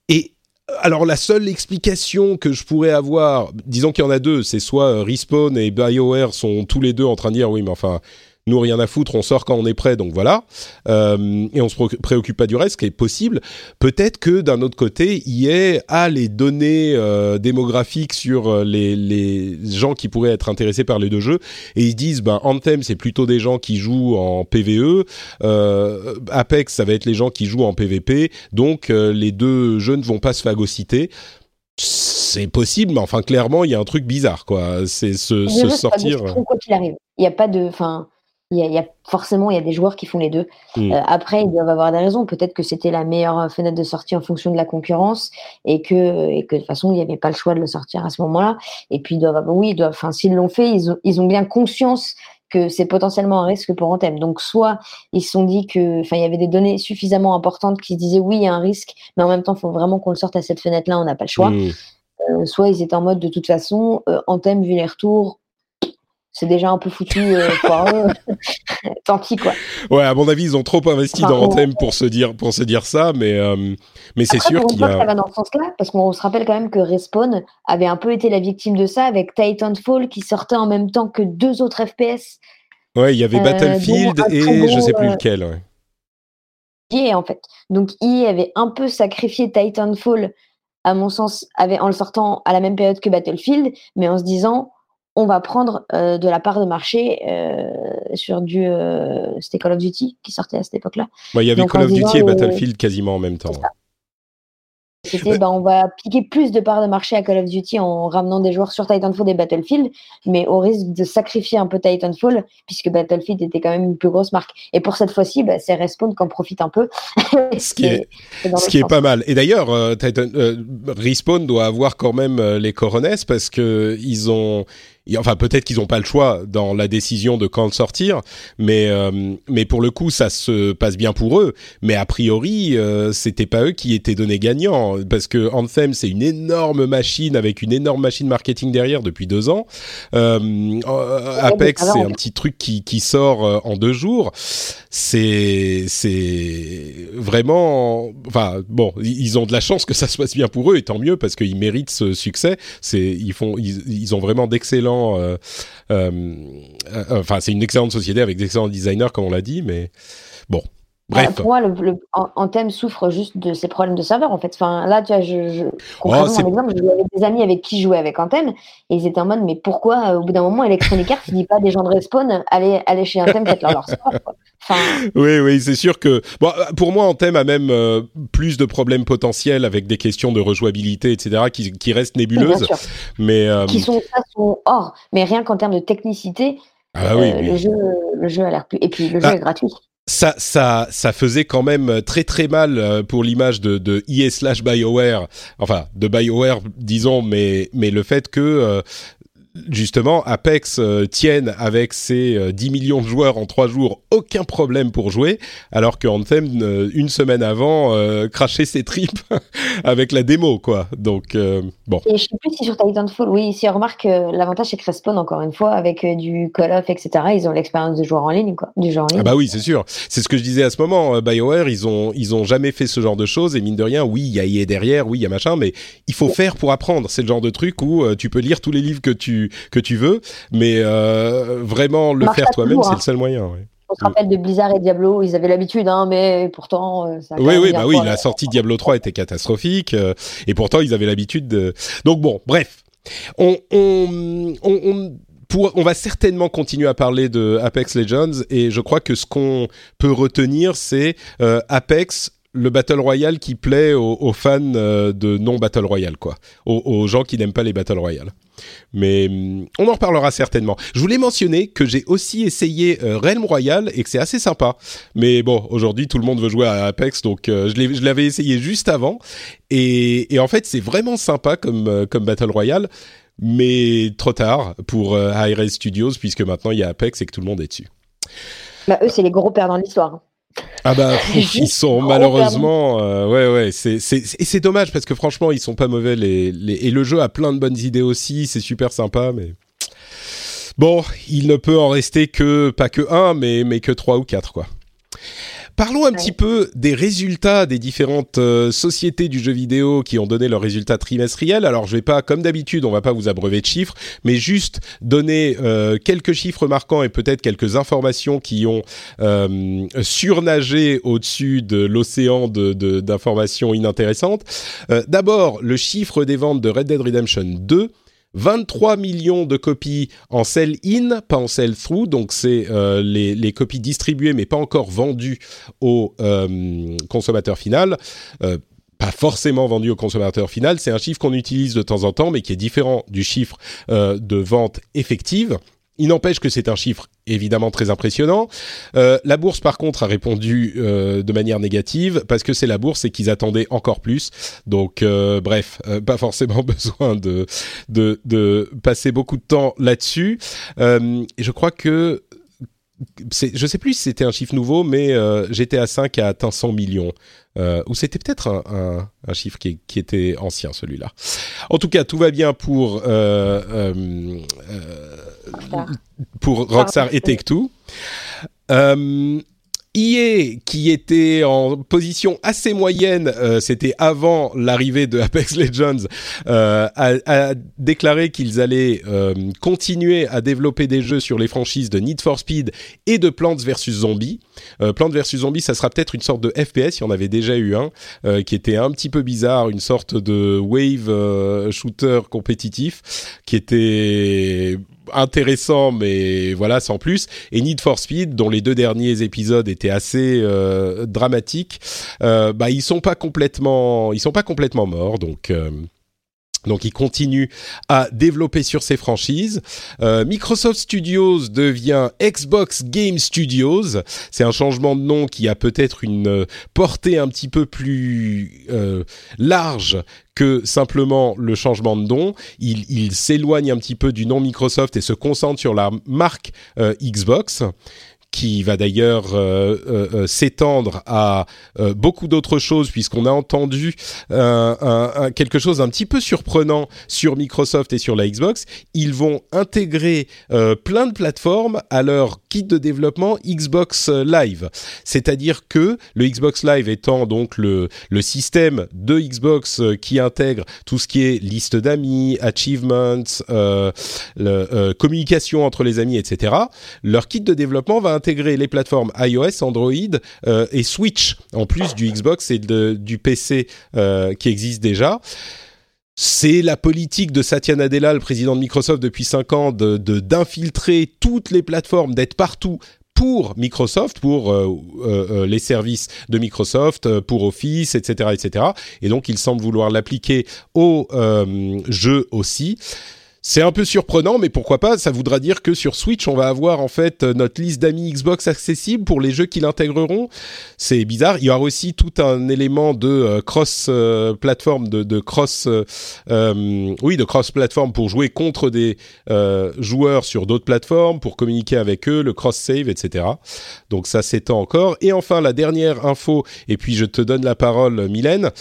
Et alors la seule explication que je pourrais avoir, disons qu'il y en a deux, c'est soit Respawn et BioWare sont tous les deux en train de dire oui mais enfin nous rien à foutre, on sort quand on est prêt, donc voilà, euh, et on se préoccupe pas du reste, ce qui est possible. Peut-être que d'un autre côté, EA a les données euh, démographiques sur euh, les, les, gens qui pourraient être intéressés par les deux jeux, et ils disent, ben Anthem c'est plutôt des gens qui jouent en PVE, euh, Apex ça va être les gens qui jouent en PVP, donc euh, les deux jeux ne vont pas se phagocyter c'est possible, mais enfin clairement il y a un truc bizarre quoi. C'est se, se sortir. Quoi qu'il arrive, il n'y a pas de, enfin, il y, a, forcément il y a des joueurs qui font les deux. Mm. Euh, après, ils doivent avoir des raisons. Peut-être que c'était la meilleure fenêtre de sortie en fonction de la concurrence et que, et que de toute façon, il n'y avait pas le choix de le sortir à ce moment-là. Et puis, ils doivent, oui, ils doivent, enfin, s'ils l'ont fait, ils ont, ils ont bien conscience que c'est potentiellement un risque pour Anthem. Donc, soit ils se sont dit que, enfin, il y avait des données suffisamment importantes qui se disaient oui, il y a un risque, mais en même temps, il faut vraiment qu'on le sorte à cette fenêtre-là, on n'a pas le choix. Mm. Euh, soit ils étaient en mode de toute façon, euh, Anthem, vu les retours, c'est déjà un peu foutu euh, *laughs* *laughs* Tant pis quoi. Ouais, à mon avis, ils ont trop investi dans Anthem pour se dire pour se dire ça, mais euh, mais c'est sûr qu'il y a. Ça va dans ce sens-là, parce qu'on se rappelle quand même que Respawn avait un peu été la victime de ça avec Titanfall qui sortait en même temps que deux autres FPS. Ouais, il y avait euh, Battlefield et je sais plus lequel. en fait. Donc EA avait un peu sacrifié Titanfall, à mon sens, avait, en le sortant à la même période que Battlefield, mais en se disant on va prendre euh, de la part de marché euh, sur du. Euh, c'était Call of Duty qui sortait à cette époque-là. Il y avait Call of Duty et Battlefield quasiment en même temps. C'était, bah, on va piquer plus de parts de marché à Call of Duty en ramenant des joueurs sur Titanfall et Battlefield, mais au risque de sacrifier un peu Titanfall, puisque Battlefield était quand même une plus grosse marque. Et pour cette fois-ci, bah, c'est Respawn qui en profite un peu. *laughs* ce qui est, ce qui est pas mal. Et d'ailleurs, euh, euh, Respawn doit avoir quand même les coronesses parce que ils ont enfin peut-être qu'ils n'ont pas le choix dans la décision de quand le sortir, mais euh, mais pour le coup ça se passe bien pour eux. Mais a priori euh, c'était pas eux qui étaient donnés gagnants parce que Anthem c'est une énorme machine avec une énorme machine marketing derrière depuis deux ans. Euh, Apex c'est un petit truc qui qui sort euh, en deux jours. C'est c'est vraiment enfin bon ils ont de la chance que ça se passe bien pour eux et tant mieux parce qu'ils méritent ce succès. C'est ils font ils, ils ont vraiment d'excellents euh, euh, euh, enfin, c'est une excellente société avec d'excellents designers, comme on l'a dit, mais bon. Bref. pour moi, le, thème souffre juste de ses problèmes de serveur. En fait, enfin, là, tu vois, je, je oh, exemple, j'avais des amis avec qui jouaient avec Anthem et ils étaient en mode, mais pourquoi, au bout d'un moment, Electronic Arts dit pas des gens de respawn, allez, allez chez Anthem, faites leur, leur sport, Oui, oui, c'est sûr que bon, pour moi, Anthem a même euh, plus de problèmes potentiels avec des questions de rejouabilité, etc., qui, qui restent nébuleuses. Mais euh, qui sont, sont hors. Mais rien qu'en termes de technicité, ah oui, euh, Le, jeu, le jeu a l'air plus. Et puis le jeu ah. est gratuit. Ça, ça, ça faisait quand même très très mal pour l'image de, de slash BioWare, enfin de BioWare disons, mais mais le fait que justement, Apex euh, tienne avec ses 10 euh, millions de joueurs en 3 jours, aucun problème pour jouer, alors que Anthem, euh, une semaine avant, crachait ses tripes *laughs* avec la démo, quoi. Donc, bon. Et je sais plus si sur Titanfall, oui, si on remarque, l'avantage c'est que Respawn, encore une fois, avec du Call of, etc., ils ont l'expérience de joueur en ligne, quoi. Du genre Ah bah oui, c'est sûr. C'est ce que je disais à ce moment. BioWare, ils ont, ils ont jamais fait ce genre de choses, et mine de rien, oui, il y a EA derrière, oui, il y a machin, mais il faut faire pour apprendre. C'est le genre de truc où tu peux lire tous les livres que tu que tu veux, mais euh, vraiment le faire toi-même, c'est le hein. seul moyen. On se rappelle de Blizzard et Diablo, ils avaient l'habitude, hein, mais pourtant. Euh, oui, oui, bah oui, la sortie Diablo 3 était catastrophique, euh, et pourtant ils avaient l'habitude de. Donc bon, bref, on, on, on, pour, on va certainement continuer à parler de Apex Legends, et je crois que ce qu'on peut retenir, c'est Apex le Battle Royale qui plaît aux, fans de non Battle Royale, quoi, aux, gens qui n'aiment pas les Battle Royale. Mais hum, on en reparlera certainement. Je voulais mentionner que j'ai aussi essayé euh, Realm Royale et que c'est assez sympa. Mais bon, aujourd'hui tout le monde veut jouer à Apex, donc euh, je l'avais essayé juste avant. Et, en fait, c'est vraiment sympa comme, euh, Battle Royale, mais trop tard pour High Studios puisque maintenant il y a Apex et que tout le monde est dessus. Bah, eux, c'est les gros perdants de l'histoire. Ah bah *laughs* ils sont malheureusement euh, ouais ouais c'est c'est et c'est dommage parce que franchement ils sont pas mauvais les, les et le jeu a plein de bonnes idées aussi c'est super sympa mais bon il ne peut en rester que pas que un mais mais que trois ou quatre quoi. Parlons un petit peu des résultats des différentes euh, sociétés du jeu vidéo qui ont donné leurs résultats trimestriels. Alors, je vais pas, comme d'habitude, on va pas vous abreuver de chiffres, mais juste donner euh, quelques chiffres marquants et peut-être quelques informations qui ont euh, surnagé au-dessus de l'océan d'informations de, inintéressantes. D'abord, le chiffre des ventes de Red Dead Redemption 2 23 millions de copies en sell-in, pas en sell-through, donc c'est euh, les, copies distribuées mais pas encore vendues au euh, consommateur final. Euh, pas forcément vendues au consommateur final, c'est un chiffre qu'on utilise de temps en temps, mais qui est différent du chiffre de vente effective. Il n'empêche que c'est un chiffre évidemment très impressionnant. Euh, la bourse, par contre, a répondu euh, de manière négative parce que c'est la bourse et qu'ils attendaient encore plus. Donc, euh, bref, pas forcément *laughs* besoin de, de, de passer beaucoup de temps là-dessus. et je crois que je sais plus si c'était un chiffre nouveau, mais euh, GTA 5 a atteint 100 millions. Euh, ou c'était peut-être un, un, chiffre qui, qui, était ancien, celui-là. En tout cas, tout va bien pour, euh, euh, euh pour Rockstar et Take-Two. EA, qui était en position assez moyenne, euh, c'était avant l'arrivée de *laughs* Apex Legends, euh, a, a, déclaré qu'ils allaient euh, continuer à développer des jeux sur les franchises de Need for Speed et de Plants vs Zombies. Plants vs Zombies, ça sera peut-être une sorte de FPS, il y en avait déjà eu un, qui était un petit peu bizarre, une sorte de wave shooter compétitif, qui était intéressant, mais voilà, sans plus. Et Need for Speed, dont les deux derniers épisodes étaient assez euh, dramatiques, euh, bah ils sont pas complètement, ils sont pas complètement morts, donc. Donc il continue à développer sur ses franchises. Euh, Microsoft Studios devient Xbox Game Studios. C'est un changement de nom qui a peut-être une euh, portée un petit peu plus euh, large que simplement le changement de nom. Il, s'éloigne un petit peu du nom Microsoft et se concentre sur la marque Xbox qui va d'ailleurs euh, euh, euh, s'étendre à beaucoup d'autres choses puisqu'on a entendu quelque chose un petit peu surprenant sur Microsoft et sur la Xbox. Ils vont intégrer plein de plateformes à leur kit de développement Xbox Live, c'est-à-dire que le Xbox Live étant donc le, système de Xbox qui intègre tout ce qui est liste d'amis, achievements, communication entre les amis, etc. Leur kit de développement va intégrer les plateformes iOS, Android euh, et Switch, en plus du Xbox et du PC euh, qui existe déjà. C'est la politique de Satya Nadella, le président de Microsoft depuis 5 ans, de d'infiltrer toutes les plateformes, d'être partout pour Microsoft, pour euh, les services de Microsoft, pour Office, etc., etc. Et donc, il semble vouloir l'appliquer aux jeux aussi. C'est un peu surprenant, mais pourquoi pas Ça voudra dire que sur Switch, on va avoir en fait notre liste d'amis Xbox accessible pour les jeux qui l'intégreront. C'est bizarre. Il y aura aussi tout un élément de euh, cross euh, de, cross, euh, oui, de cross plateforme pour jouer contre des joueurs sur d'autres plateformes, pour communiquer avec eux, le cross save, etc. Donc ça s'étend encore. Et enfin, la dernière info, et puis je te donne la parole, Mylène.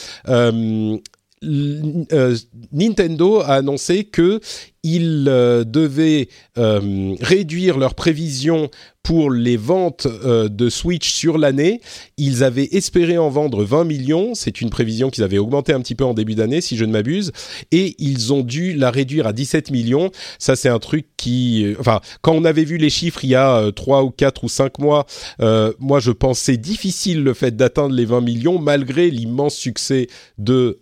Nintendo a annoncé que ils euh, devaient euh, réduire leurs prévisions pour les ventes euh, de Switch sur l'année. Ils avaient espéré en vendre 20 millions, c'est une prévision qu'ils avaient augmentée un petit peu en début d'année, si je ne m'abuse, et ils ont dû la réduire à 17 millions. Ça, c'est un truc qui... Enfin, quand on avait vu les chiffres il y a 3 ou 4 ou 5 mois, moi, je pensais difficile le fait d'atteindre les 20 millions, malgré l'immense succès de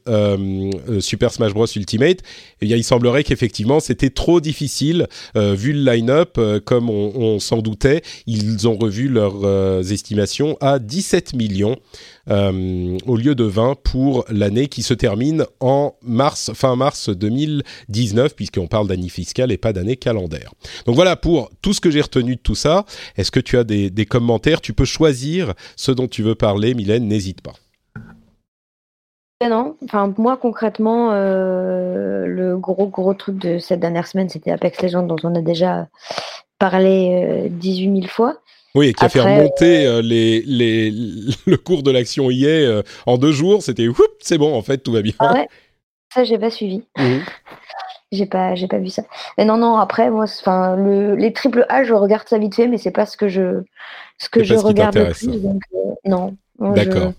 Super Smash Bros. Ultimate. Et il semblerait qu'effectivement, c'est c'était trop difficile euh, vu le line-up, euh, comme on, s'en doutait. Ils ont revu leurs euh, estimations à 17 millions au lieu de 20 pour l'année qui se termine en mars, fin mars 2019, puisqu'on parle d'année fiscale et pas d'année calendaire. Donc voilà pour tout ce que j'ai retenu de tout ça. Est-ce que tu as des, des commentaires? Tu peux choisir ce dont tu veux parler, Mylène, n'hésite pas. Non, enfin moi concrètement, euh, le gros gros truc de cette dernière semaine, c'était Apex Legends dont on a déjà parlé 18 euh, 000 fois. Oui, et qui a fait remonter euh, les, les, *laughs* le cours de l'action IA en deux jours. C'était c'est bon, en fait, tout va bien. Ah ouais, ça j'ai pas suivi. Mmh. *laughs* j'ai pas, j'ai pas vu ça. Mais non, non. Après, moi, enfin, le, les triple A, je regarde ça vite fait, mais c'est pas ce que je, ce que je regarde le plus. Donc, non. D'accord.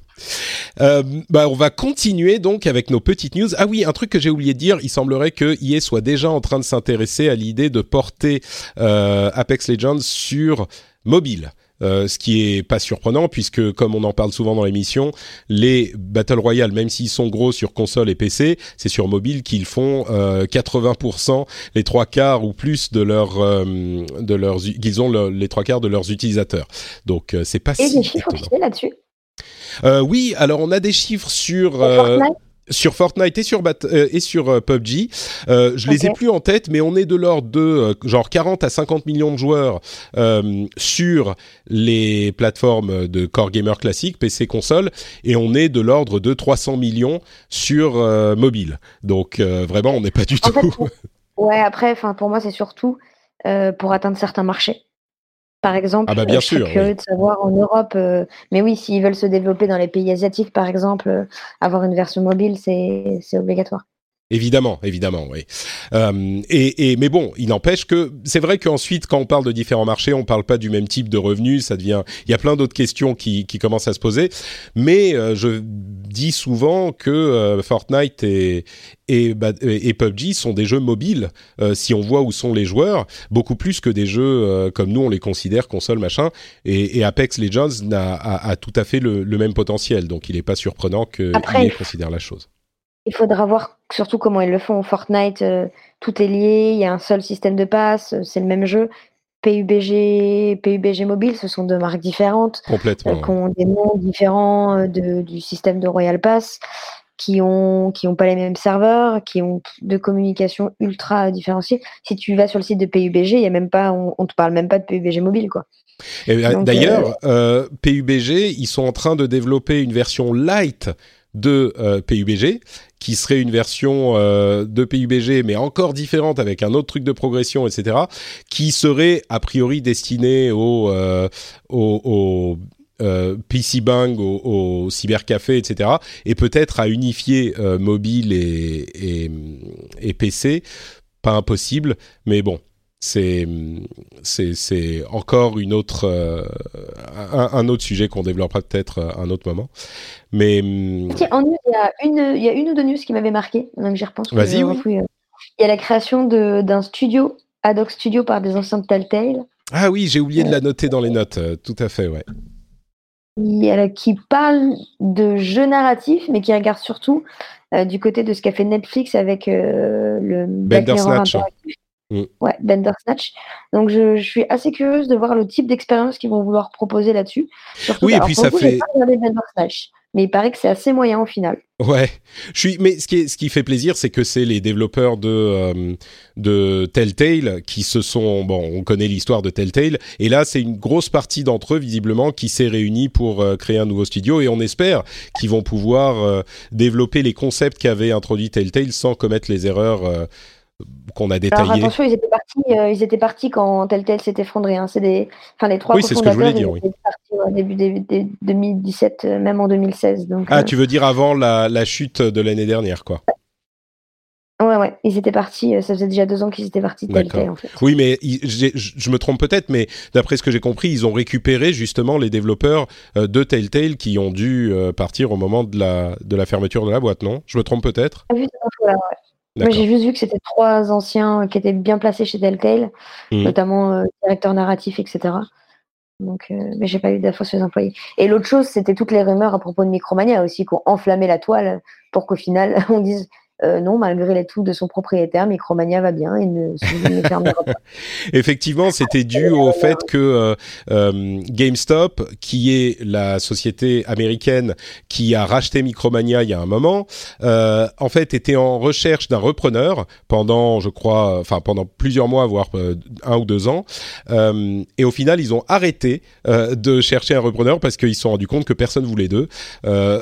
Euh, bah, on va continuer donc avec nos petites news. Ah oui, un truc que j'ai oublié de dire, il semblerait que EA soit déjà en train de s'intéresser à l'idée de porter euh, Apex Legends sur mobile. Euh, ce qui est pas surprenant puisque comme on en parle souvent dans l'émission, les battle royale, même s'ils sont gros sur console et PC, c'est sur mobile qu'ils font 80%, les trois quarts ou plus de leur de leurs qu'ils ont les trois quarts de leurs utilisateurs. Donc c'est pas et si. des chiffres là-dessus. Euh, oui, alors on a des chiffres sur euh, sur Fortnite et sur euh, et sur PUBG. je les ai plus en tête, mais on est de l'ordre de genre 40 à 50 millions de joueurs sur les plateformes de core gamer classique, PC, console, et on est de l'ordre de 300 millions sur mobile. Donc vraiment, on n'est pas du tout. ouais, après, enfin pour moi, c'est surtout pour atteindre certains marchés par exemple. Ah bah bien sûr. curieux de savoir en Europe. Euh, mais oui, s'ils veulent se développer dans les pays asiatiques, par exemple, euh, avoir une version mobile, c'est obligatoire. Évidemment, évidemment, oui. Euh, et, et, mais bon, il n'empêche que c'est vrai qu'ensuite, quand on parle de différents marchés, on parle pas du même type de revenus. Ça devient, il y a plein d'autres questions qui, qui commencent à se poser. Mais euh, je dis souvent que euh, Fortnite et, et, et, PUBG sont des jeux mobiles. Euh, si on voit où sont les joueurs, beaucoup plus que des jeux comme nous on les considère console machin. Et, Apex Legends a, a, tout à fait le, le même potentiel. Donc il n'est pas surprenant qu'ils considèrent la chose. Il faudra voir surtout comment ils le font. Fortnite, euh, tout est lié, il y a un seul système de passe, euh, c'est le même jeu. PUBG, PUBG Mobile, ce sont deux marques différentes. Complètement. Euh, qui ont des noms différents du système de Royal Pass, qui ont, qui ont pas les mêmes serveurs, qui ont de communication ultra différenciées. Si tu vas sur le site de PUBG, il y a même pas, on, ne te parle même pas de PUBG Mobile, quoi. D'ailleurs, PUBG, ils sont en train de développer une version light de euh, PUBG, qui serait une version euh, de PUBG, mais encore différente avec un autre truc de progression, etc., qui serait a priori destiné au, euh, au, PC Bang, au, cybercafé, etc., et peut-être à unifier mobile et, et, PC. Pas impossible, mais bon, c'est c'est encore une autre un, autre sujet qu'on développera peut-être un autre moment. Mais hum, en il y a une il y a une ou deux news qui m'avaient marqué donc j'y repense vas-y oui. Euh, il y a la création d'un studio ad hoc studio par des anciens de Telltale. Ah oui j'ai oublié de la noter dans les notes euh, tout à fait ouais. Qui parle de jeux narratifs mais qui regarde surtout euh, du côté de ce qu'a fait Netflix avec le Bandersnatch Mm. Ouais, Bandersnatch. Donc je, je, suis assez curieuse de voir le type d'expérience qu'ils vont vouloir proposer là-dessus. Oui, et puis ça fait. mais il paraît que c'est assez moyen au final. Ouais, je suis. Mais ce qui, est, ce qui fait plaisir, c'est que c'est les développeurs de euh, de Telltale qui se sont. Bon, on connaît l'histoire de Telltale, et là, c'est une grosse partie d'entre eux visiblement qui s'est réunie pour euh, créer un nouveau studio, et on espère qu'ils vont pouvoir euh, développer les concepts qu'avait introduit Telltale sans commettre les erreurs qu'on a détaillé. Alors attention, ils étaient partis, euh, ils étaient partis quand tel tel s'est effondré. Hein. C'est des, enfin les trois. Oui, c'est ce que je voulais dire. Oui. Partis, début, début, 2017, euh, même en 2016. Donc, ah, euh, tu veux dire avant la, la chute de l'année dernière, quoi. Ouais, ouais, ils étaient partis, ça faisait déjà deux ans qu'ils étaient partis de Telltale, en fait. Oui, mais je me trompe peut-être, mais d'après ce que j'ai compris, ils ont récupéré justement les développeurs de Telltale qui ont dû partir au moment de la, de la fermeture de la boîte, non? Je me trompe peut-être? Ah, oui, ouais. Moi, j'ai juste vu que c'était trois anciens qui étaient bien placés chez Telltale, mmh. notamment euh, directeur narratif, etc. Donc, euh, mais j'ai pas eu d'infos sur les employés. Et l'autre chose, c'était toutes les rumeurs à propos de Micromania aussi, qui ont enflammé la toile pour qu'au final, *laughs* on dise euh, non, malgré les tout de son propriétaire, Micromania va bien et ne pas. *laughs* Effectivement, c'était dû au fait que euh, euh, GameStop, qui est la société américaine qui a racheté Micromania il y a un moment, en fait était en recherche d'un repreneur pendant, je crois, enfin pendant plusieurs mois, voire un ou deux ans. et au final, ils ont arrêté de chercher un repreneur parce qu'ils se sont rendus compte que personne voulait d'eux.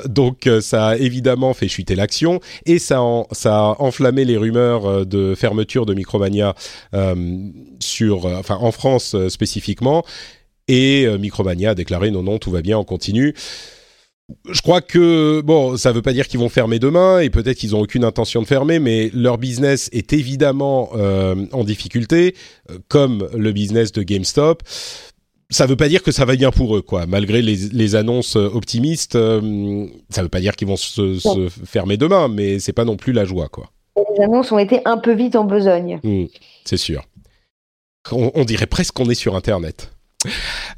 donc, ça a évidemment fait chuter l'action et ça en ça a enflammé les rumeurs euh, de fermeture de Micromania euh, sur, euh, enfin en France spécifiquement. Et Micromania a déclaré non, non, tout va bien, on continue. Je crois que bon, ça ne veut pas dire qu'ils vont fermer demain et peut-être qu'ils n'ont aucune intention de fermer, mais leur business est évidemment en difficulté, comme le business de GameStop ça veut pas dire que ça va bien pour eux, quoi. Malgré les, annonces euh, optimistes, euh, ça veut pas dire qu'ils vont se, fermer demain, mais c'est pas non plus la joie, quoi. Les annonces ont été un peu vite en besogne. Mmh, c'est sûr. on, dirait presque qu'on est sur Internet.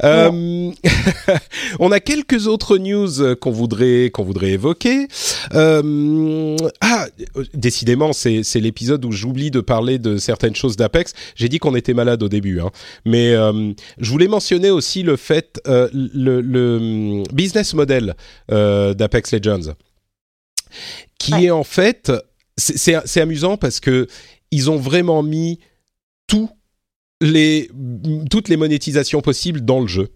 Euh, *laughs* on a quelques autres news qu'on voudrait qu'on voudrait évoquer. Euh, ah, décidément, c'est c'est l'épisode où j'oublie de parler de certaines choses d'Apex. J'ai dit qu'on était malade au début, hein. mais euh, je voulais mentionner aussi le fait le, le, business model d'Apex Legends, qui est en fait c'est amusant parce que ils ont vraiment mis tout les, toutes les monétisations possibles dans le jeu.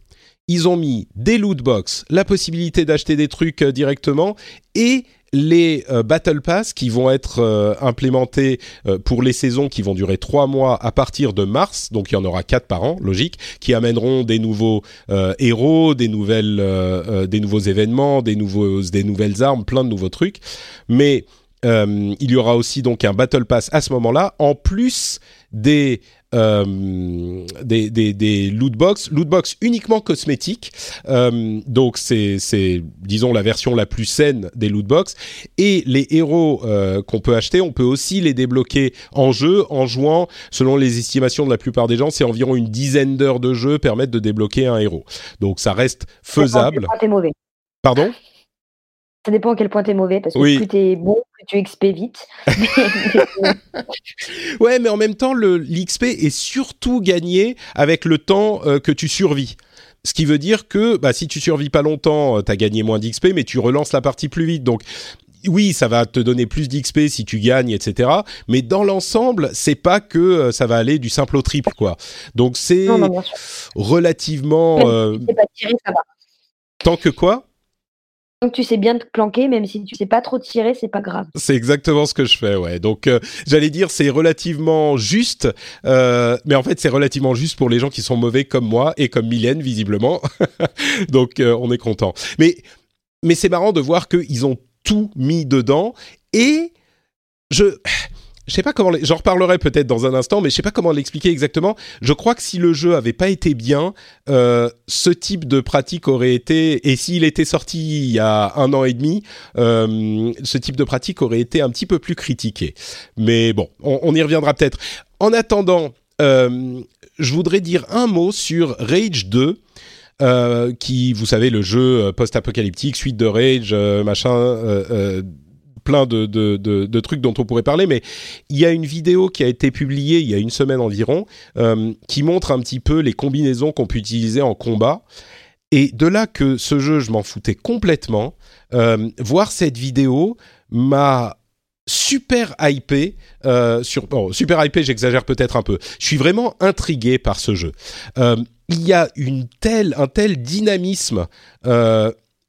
Ils ont mis des loot box, la possibilité d'acheter des trucs euh, directement et les euh, Battle Pass qui vont être euh, implémentés pour les saisons qui vont durer trois mois à partir de mars, donc il y en aura quatre par an, logique, qui amèneront des nouveaux héros, des nouvelles, des nouveaux événements, des nouvelles armes, plein de nouveaux trucs. Mais il y aura aussi donc un Battle Pass à ce moment-là, en plus des euh, des, des, des loot box, loot box uniquement cosmétiques. Euh, donc c'est, c'est, disons, la version la plus saine des loot box. Et les héros euh, qu'on peut acheter, on peut aussi les débloquer en jeu, en jouant. Selon les estimations de la plupart des gens, c'est environ une dizaine d'heures de jeu permettent de débloquer un héros. Donc ça reste faisable. mauvais. Pardon? Ça dépend à quel point t'es mauvais, parce que plus t'es bon, plus tu XP vite. *laughs* ouais, mais en même temps, l'XP est surtout gagné avec le temps euh, que tu survis. Ce qui veut dire que bah, si tu survis pas longtemps, euh, tu as gagné moins d'XP, mais tu relances la partie plus vite. Donc oui, ça va te donner plus d'XP si tu gagnes, etc. Mais dans l'ensemble, c'est pas que euh, ça va aller du simple au triple, quoi. Donc c'est relativement. pas tiré, ça va. Tant que quoi? Donc tu sais bien te planquer, même si tu sais pas trop tirer, c'est pas grave. C'est exactement ce que je fais, ouais. Donc euh, j'allais dire c'est relativement juste, euh, mais en fait c'est relativement juste pour les gens qui sont mauvais comme moi et comme Mylène visiblement. *laughs* Donc euh, on est content. Mais mais c'est marrant de voir qu'ils ont tout mis dedans et je je sais pas comment, j'en reparlerai peut-être dans un instant, mais je sais pas comment l'expliquer exactement. Je crois que si le jeu avait pas été bien, euh, ce type de pratique aurait été, et s'il était sorti il y a un an et demi, euh, ce type de pratique aurait été un petit peu plus critiqué. Mais bon, on, y reviendra peut-être. En attendant, euh, je voudrais dire un mot sur Rage 2. qui, vous savez, le jeu post-apocalyptique, suite de Rage, machin, plein de, trucs dont on pourrait parler, mais il y a une vidéo qui a été publiée il y a une semaine environ, euh, qui montre un petit peu les combinaisons qu'on peut utiliser en combat. Et de là que ce jeu, je m'en foutais complètement, euh, voir cette vidéo m'a super hypé euh, sur super hypé j'exagère peut-être un peu je suis vraiment intrigué par ce jeu il y a une un tel dynamisme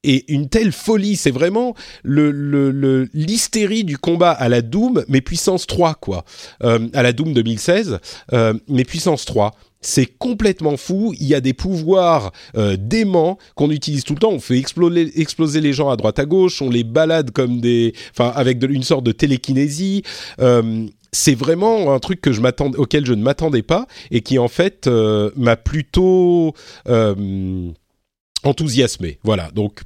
et une telle folie. C'est vraiment l'hystérie du combat à la Doom, mais puissance 3, quoi. Euh, à la Doom 2016, euh, mais puissance 3. C'est complètement fou. Il y a des pouvoirs euh, déments qu'on utilise tout le temps. On fait exploser, exploser les gens à droite à gauche. On les balade comme des, enfin, avec une sorte de télékinésie. Euh, c'est vraiment un truc que je auquel je ne m'attendais pas et qui en fait m'a plutôt enthousiasmé. Voilà. Donc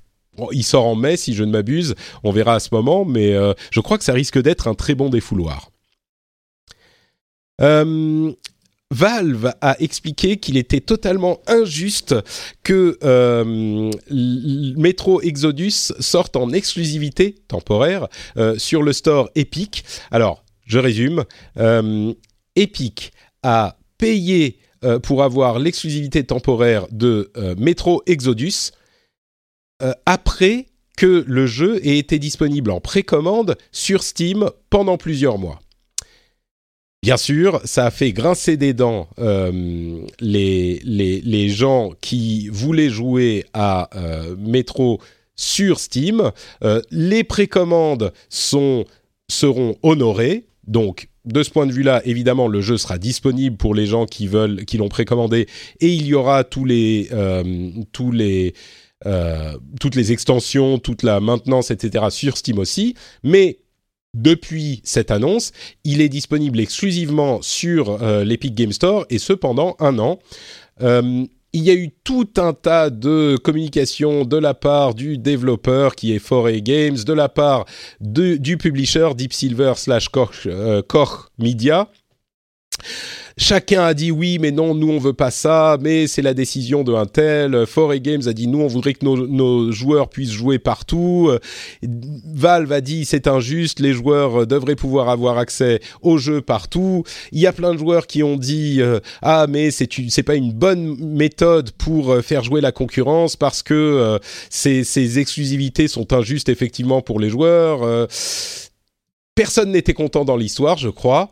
il sort en mai, si je ne m'abuse. On verra à ce moment, mais euh, je crois que ça risque d'être un très bon défouloir. Euh, Valve a expliqué qu'il était totalement injuste que euh, Metro Exodus sorte en exclusivité temporaire sur le store Epic. Alors, je résume. Epic a payé pour avoir l'exclusivité temporaire de Metro Exodus euh, après que le jeu ait été disponible en précommande sur Steam pendant plusieurs mois. Bien sûr, ça a fait grincer des dents euh, les, les, gens qui voulaient jouer à euh, Metro sur Steam. les précommandes sont, seront honorées, donc de ce point de vue-là, évidemment, le jeu sera disponible pour les gens qui veulent, qui l'ont précommandé, et il y aura tous les, tous les euh, toutes les extensions, toute la maintenance, etc. sur Steam aussi. Mais depuis cette annonce, il est disponible exclusivement sur euh, l'Epic Game Store et cependant un an. Euh, il y a eu tout un tas de communications de la part du développeur qui est Foray Games, de la part du publisher Deep Silver slash Koch Media Chacun a dit oui, mais non, nous on veut pas ça, mais c'est la décision de un tel. Foray Games a dit nous on voudrait que nos, joueurs puissent jouer partout. Valve a dit c'est injuste, les joueurs devraient pouvoir avoir accès aux jeux partout. Il y a plein de joueurs qui ont dit euh, ah mais c'est c'est pas une bonne méthode pour euh, faire jouer la concurrence parce que euh, ces, ces exclusivités sont injustes effectivement pour les joueurs. Personne n'était content dans l'histoire, je crois.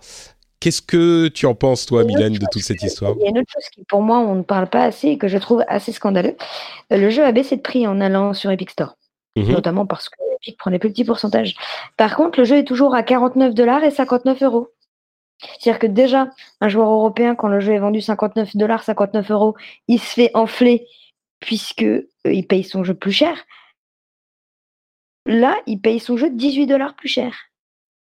Qu'est-ce que tu en penses, toi, Mylène, de toute cette histoire Il y a une autre chose qui, pour moi, on ne parle pas assez et que je trouve assez scandaleux. Euh, le jeu a baissé de prix en allant sur Epic Store, mhm. notamment parce que Epic prenait plus petit pourcentage. Par contre, le jeu est toujours à 49 dollars et 59 euros. C'est-à-dire que déjà, un joueur européen, quand le jeu est vendu 59 dollars, 59 euros, il se fait enfler puisque euh, il paye son jeu plus cher. Là, il paye son jeu 18 dollars plus cher.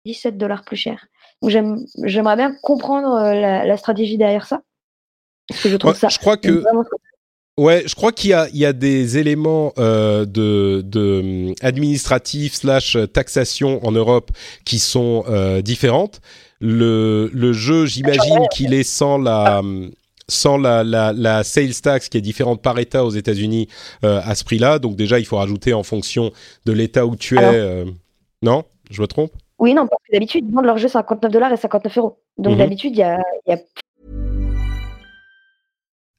17 dollars plus cher. J'aimerais bien comprendre la, stratégie derrière ça. Parce que je trouve ça. Je crois que. Ouais, je crois qu'il y a, il y a des éléments euh, de, de administratifs slash taxation en Europe qui sont euh, différentes. Le, le jeu, j'imagine qu'il est sans la sans la, la, la, sales tax qui est différente par État aux États-Unis euh, à ce prix-là. Donc déjà, il faut rajouter en fonction de l'État où tu es. Euh, non, je me trompe? Oui, non, parce que d'habitude, ils vendent leur jeu 59 dollars et 59 euros. Donc mhm. d'habitude, il y a, y a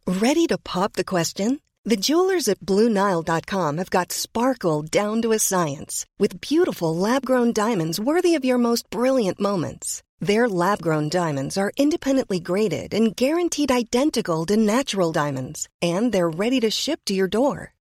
Ready to pop the question? The jewelers at BlueNile.com have got sparkle down to a science with beautiful lab-grown diamonds worthy of your most brilliant moments. Their lab-grown diamonds are independently graded and guaranteed identical to natural diamonds, and they're ready to ship to your door.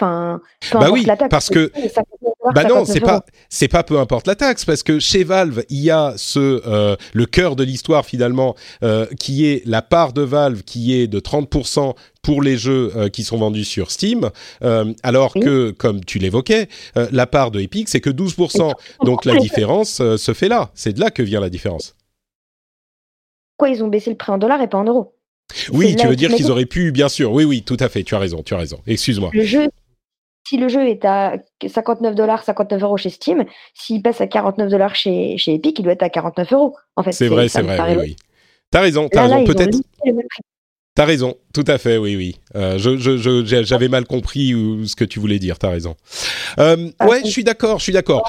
Enfin, bah oui, parce que bah non, c'est pas c'est pas peu importe la taxe parce que chez Valve il y a ce euh, le cœur de l'histoire finalement euh, qui est la part de Valve qui est de 30% pour les jeux euh, qui sont vendus sur Steam, alors que comme tu l'évoquais, la part de Epic c'est que 12%. Donc la *laughs* différence se fait là. C'est de là que vient la différence. Pourquoi ils ont baissé le prix en dollars et pas en euros? Oui, tu veux dire qu'ils auraient pu, bien sûr. Oui, oui, tout à fait. Tu as raison, tu as raison. Excuse-moi. Le jeu, si le jeu est à 59 dollars, 59 euros chez Steam, s'il passe à 49 dollars chez, chez Epic, il doit être à 49 euros. En fait, c'est vrai, c'est vrai, oui, oui. T'as raison, t'as raison. Peut-être. T'as raison, tout à fait, oui, oui. Euh, j'avais mal compris ce que tu voulais dire. T'as raison. Euh, ah, ouais, je suis d'accord, je suis d'accord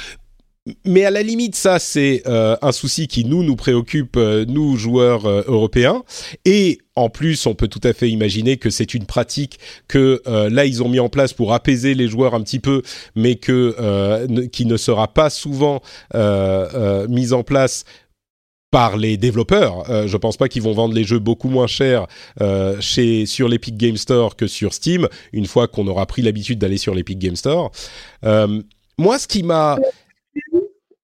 mais à la limite, ça c'est euh, un souci qui nous nous préoccupe, euh, nous joueurs euh, européens. Et en plus, on peut tout à fait imaginer que c'est une pratique que là ils ont mis en place pour apaiser les joueurs un petit peu, mais que qui ne sera pas souvent mise en place par les développeurs. Euh, je pense pas qu'ils vont vendre les jeux beaucoup moins cher chez sur l'Epic Game Store que sur Steam. Une fois qu'on aura pris l'habitude d'aller sur l'Epic Game Store. moi, ce qui m'a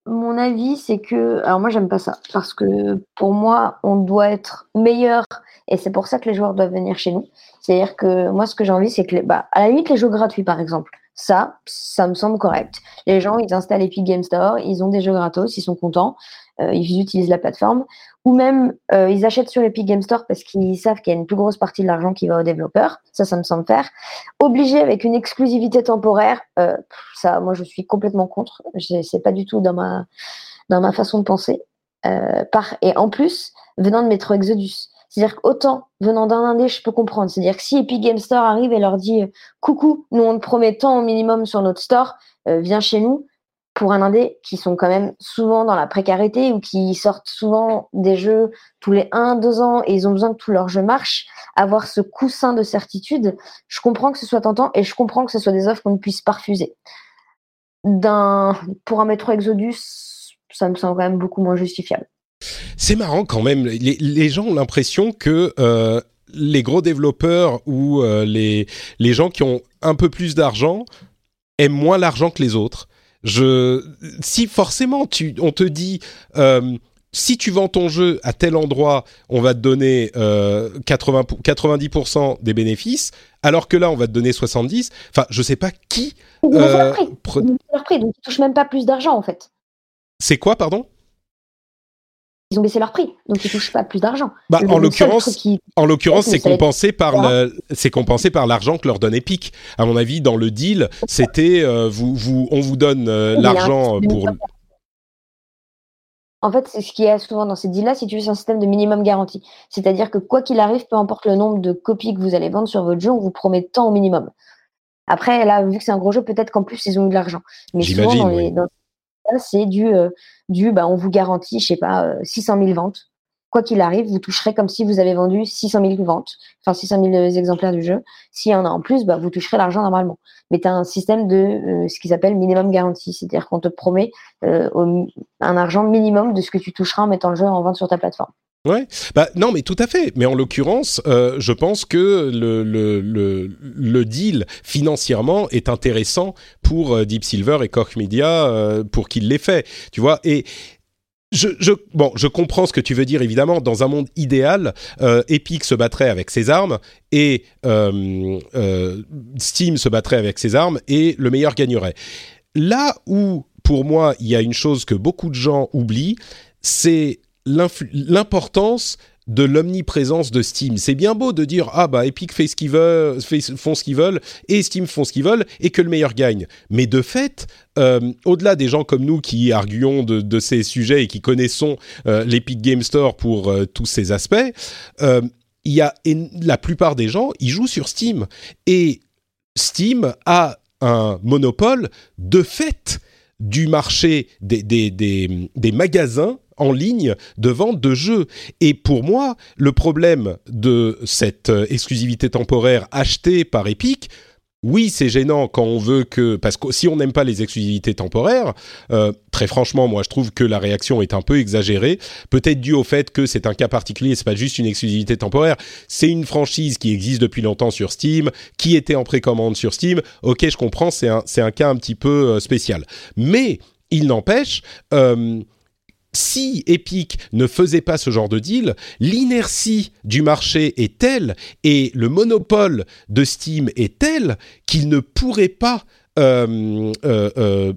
mon avis, c'est que. Alors, moi, j'aime pas ça. Parce que pour moi, on doit être meilleur. Et c'est pour ça que les joueurs doivent venir chez nous. C'est-à-dire que moi, ce que j'ai envie, c'est que, bah, à la limite, les jeux gratuits, par exemple, ça, ça me semble correct. Les gens, ils installent Epic Game Store, ils ont des jeux gratos, ils sont contents, ils utilisent la plateforme ou même euh, ils achètent sur Epic Game Store parce qu'ils savent qu'il y a une plus grosse partie de l'argent qui va aux développeurs. Ça, ça me semble faire. Obligé avec une exclusivité temporaire, euh, ça, moi, je suis complètement contre. C'est pas du tout dans ma dans ma façon de penser. Euh, et en plus, venant de Metro Exodus, c'est-à-dire qu'autant venant d'un indé, je peux comprendre. C'est-à-dire que si Epic Game Store arrive et leur dit coucou, nous on te promet tant au minimum sur notre store, viens chez nous pour un indé qui sont quand même souvent dans la précarité ou qui sortent souvent des jeux tous les 1-2 ans et ils ont besoin que tous leurs jeux marchent, avoir ce coussin de certitude, je comprends que ce soit tentant et je comprends que ce soit des offres qu'on ne puisse pas refuser. pour un Metro Exodus, ça me semble quand même beaucoup moins justifiable. C'est marrant quand même, les, gens ont l'impression que euh, les gros développeurs ou euh, les gens qui ont un peu plus d'argent aiment moins l'argent que les autres je, si forcément tu, on te dit, euh, si tu vends ton jeu à tel endroit, on va te donner 80, euh, 90% des bénéfices, alors que là, on va te donner 70. Enfin, je sais pas qui. Euh, leur prix. donc ils touchent même pas plus d'argent en fait. C'est quoi, pardon? Ils ont baissé leur prix, donc ils touchent pas plus d'argent. Bah, en l'occurrence, en l'occurrence, c'est compensé par c'est compensé par l'argent que leur donne Epic. À mon avis, dans le deal, c'était euh, vous, vous, on vous donne euh, l'argent pour. En fait, c'est ce qui est souvent dans ces deals-là, si tu veux, c'est un système de minimum garantie. C'est-à-dire que quoi qu'il arrive, peu importe le nombre de copies que vous allez vendre sur votre jeu, on vous promet tant au minimum. Après, là, vu que c'est un gros jeu, peut-être qu'en plus, ils ont eu de l'argent. Mais souvent, dans, c'est du, du bah, on vous garantit, je sais pas, 600 000 ventes quoi qu'il arrive, vous toucherez comme si vous avez vendu 600 000 ventes, enfin 600 000 exemplaires du jeu. S'il y en a en plus, bah, vous toucherez l'argent normalement. Mais tu as un système de euh, ce qu'ils appellent minimum garantie, c'est-à-dire qu'on te promet euh, un argent minimum de ce que tu toucheras en mettant le jeu en vente sur ta plateforme. Ouais, bah non, mais tout à fait. Mais en l'occurrence, euh, je pense que le, deal financièrement est intéressant pour Deep Silver et Koch Media pour qu'il l'ait fait. Tu vois, et je, bon, je comprends ce que tu veux dire évidemment. Dans un monde idéal, euh, Epic se battrait avec ses armes et euh, euh, Steam se battrait avec ses armes et le meilleur gagnerait. Là où, pour moi, il y a une chose que beaucoup de gens oublient, c'est l'importance de l'omniprésence de Steam. C'est bien beau de dire ah bah Epic fait ce qu'ils veulent, font ce qu'ils veulent et Steam font ce qu'ils veulent et que le meilleur gagne. Mais de fait, euh, au-delà des gens comme nous qui arguons de, ces sujets et qui connaissons euh, l'Epic Game Store pour euh, tous ces aspects, il y a la plupart des gens, ils jouent sur Steam et Steam a un monopole de fait du marché des, des, des, des magasins en ligne de vente de jeux. Et pour moi, le problème de cette euh, exclusivité temporaire achetée par Epic, oui, c'est gênant quand on veut que parce que si on n'aime pas les exclusivités temporaires, euh, très franchement, moi je trouve que la réaction est un peu exagérée. Peut-être dû au fait que c'est un cas particulier, c'est pas juste une exclusivité temporaire. C'est une franchise qui existe depuis longtemps sur Steam, qui était en précommande sur Steam. Ok, je comprends, c'est un un cas un petit peu euh, spécial. Mais il n'empêche. Si Epic ne faisait pas ce genre de deal, l'inertie du marché est telle et le monopole de Steam est tel qu'il ne pourrait pas euh, euh, euh,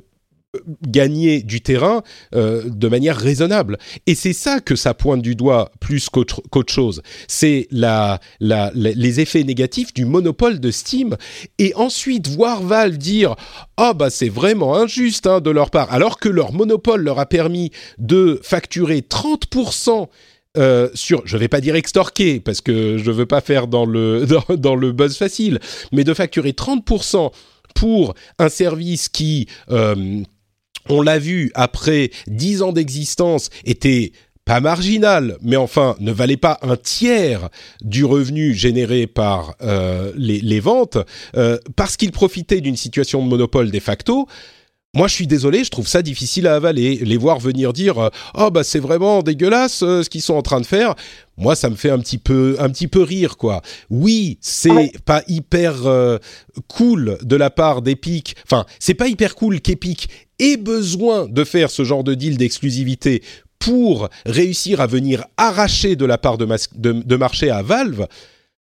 gagner du terrain euh, de manière raisonnable. Et c'est ça que ça pointe du doigt plus qu'autre chose. C'est les effets négatifs du monopole de Steam. Et ensuite, voir Valve dire « Ah bah c'est vraiment injuste hein, de leur part », alors que leur monopole leur a permis de facturer 30% euh, sur, je vais pas dire extorquer parce que je veux pas faire dans le *laughs* dans le buzz facile, mais de facturer 30% pour un service qui euh, on l'a vu après dix ans d'existence, était pas marginal, mais enfin ne valait pas un tiers du revenu généré par euh, les, ventes, euh, parce qu'il profitait d'une situation de monopole de facto. Moi, je suis désolé, je trouve ça difficile à avaler. Les voir venir dire oh bah c'est vraiment dégueulasse euh, ce qu'ils sont en train de faire. Moi, ça me fait un petit peu un petit peu rire quoi. Oui, c'est pas hyper cool de la part d'Epic. Enfin, c'est pas hyper cool qu'Epic ait besoin de faire ce genre de deal d'exclusivité pour réussir à venir arracher de la part de, marché à Valve,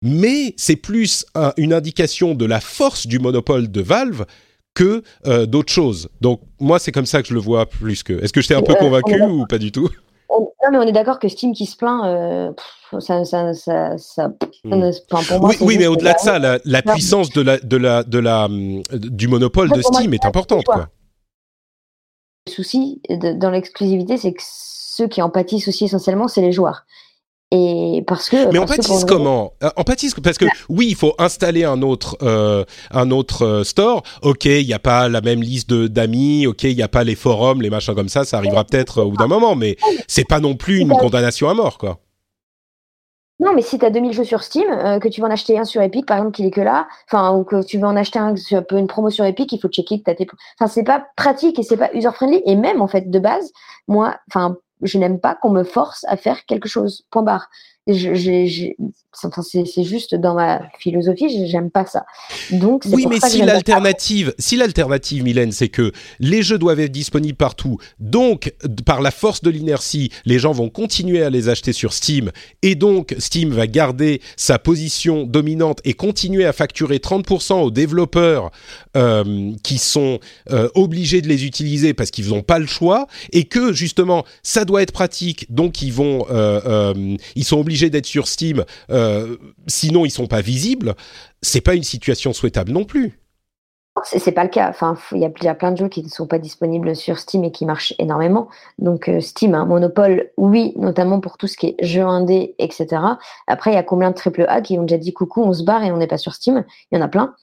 mais c'est plus une indication de la force du monopole de Valve que euh, d'autres choses. Donc moi, c'est comme ça que je le vois plus que. Est-ce que je t'ai un peu euh, convaincu ou pas du tout? Non, mais on est d'accord que Steam qui se plaint, euh, ça, ça, ça, ça hmm. pour moi, oui, oui mais au-delà de ça, la, puissance de la, de la, de la, du monopole de Steam est importante. Quoi. Souci dans l'exclusivité, c'est que ceux qui en pâtissent aussi essentiellement, c'est les joueurs. Et parce que. Mais on pâtisse comment? Euh, On pâtisse parce que oui, il faut installer un autre euh, un autre euh, store. Ok, il n'y a pas la même liste d'amis. Ok, il n'y a pas les forums, les machins comme ça. Ça arrivera peut-être au bout d'un moment, mais c'est pas non plus une condamnation à mort, quoi. Non, mais si tu as 2000 jeux sur Steam, euh, que tu veux en acheter un sur Epic, par exemple, qui est que là, enfin, ou que tu veux en acheter un sur une promo sur Epic, il faut checker que tu as tes. Enfin, c'est pas pratique et c'est pas user-friendly. Et même, en fait, de base, moi, enfin, je n'aime pas qu'on me force à faire quelque chose. Point barre c'est juste dans ma philosophie, j'aime pas ça. Donc oui, mais si l'alternative, si l'alternative, Mylène, c'est que les jeux doivent être disponibles partout, donc par la force de l'inertie, les gens vont continuer à les acheter sur Steam, et donc Steam va garder sa position dominante et continuer à facturer 30% aux développeurs euh, qui sont euh, obligés de les utiliser parce qu'ils n'ont pas le choix, et que justement ça doit être pratique, donc ils vont, euh, ils sont obligés d'être sur Steam, euh, sinon ils sont pas visibles, c'est pas une situation souhaitable non plus. C'est pas le cas. Enfin, il y a plein de jeux qui ne sont pas disponibles sur Steam et qui marchent énormément. Donc euh, Steam, un monopole, oui, notamment pour tout ce qui est jeux indé, etc. Après, il y a combien de triple A qui ont déjà dit coucou, on se barre et on n'est pas sur Steam? Il y en a plein.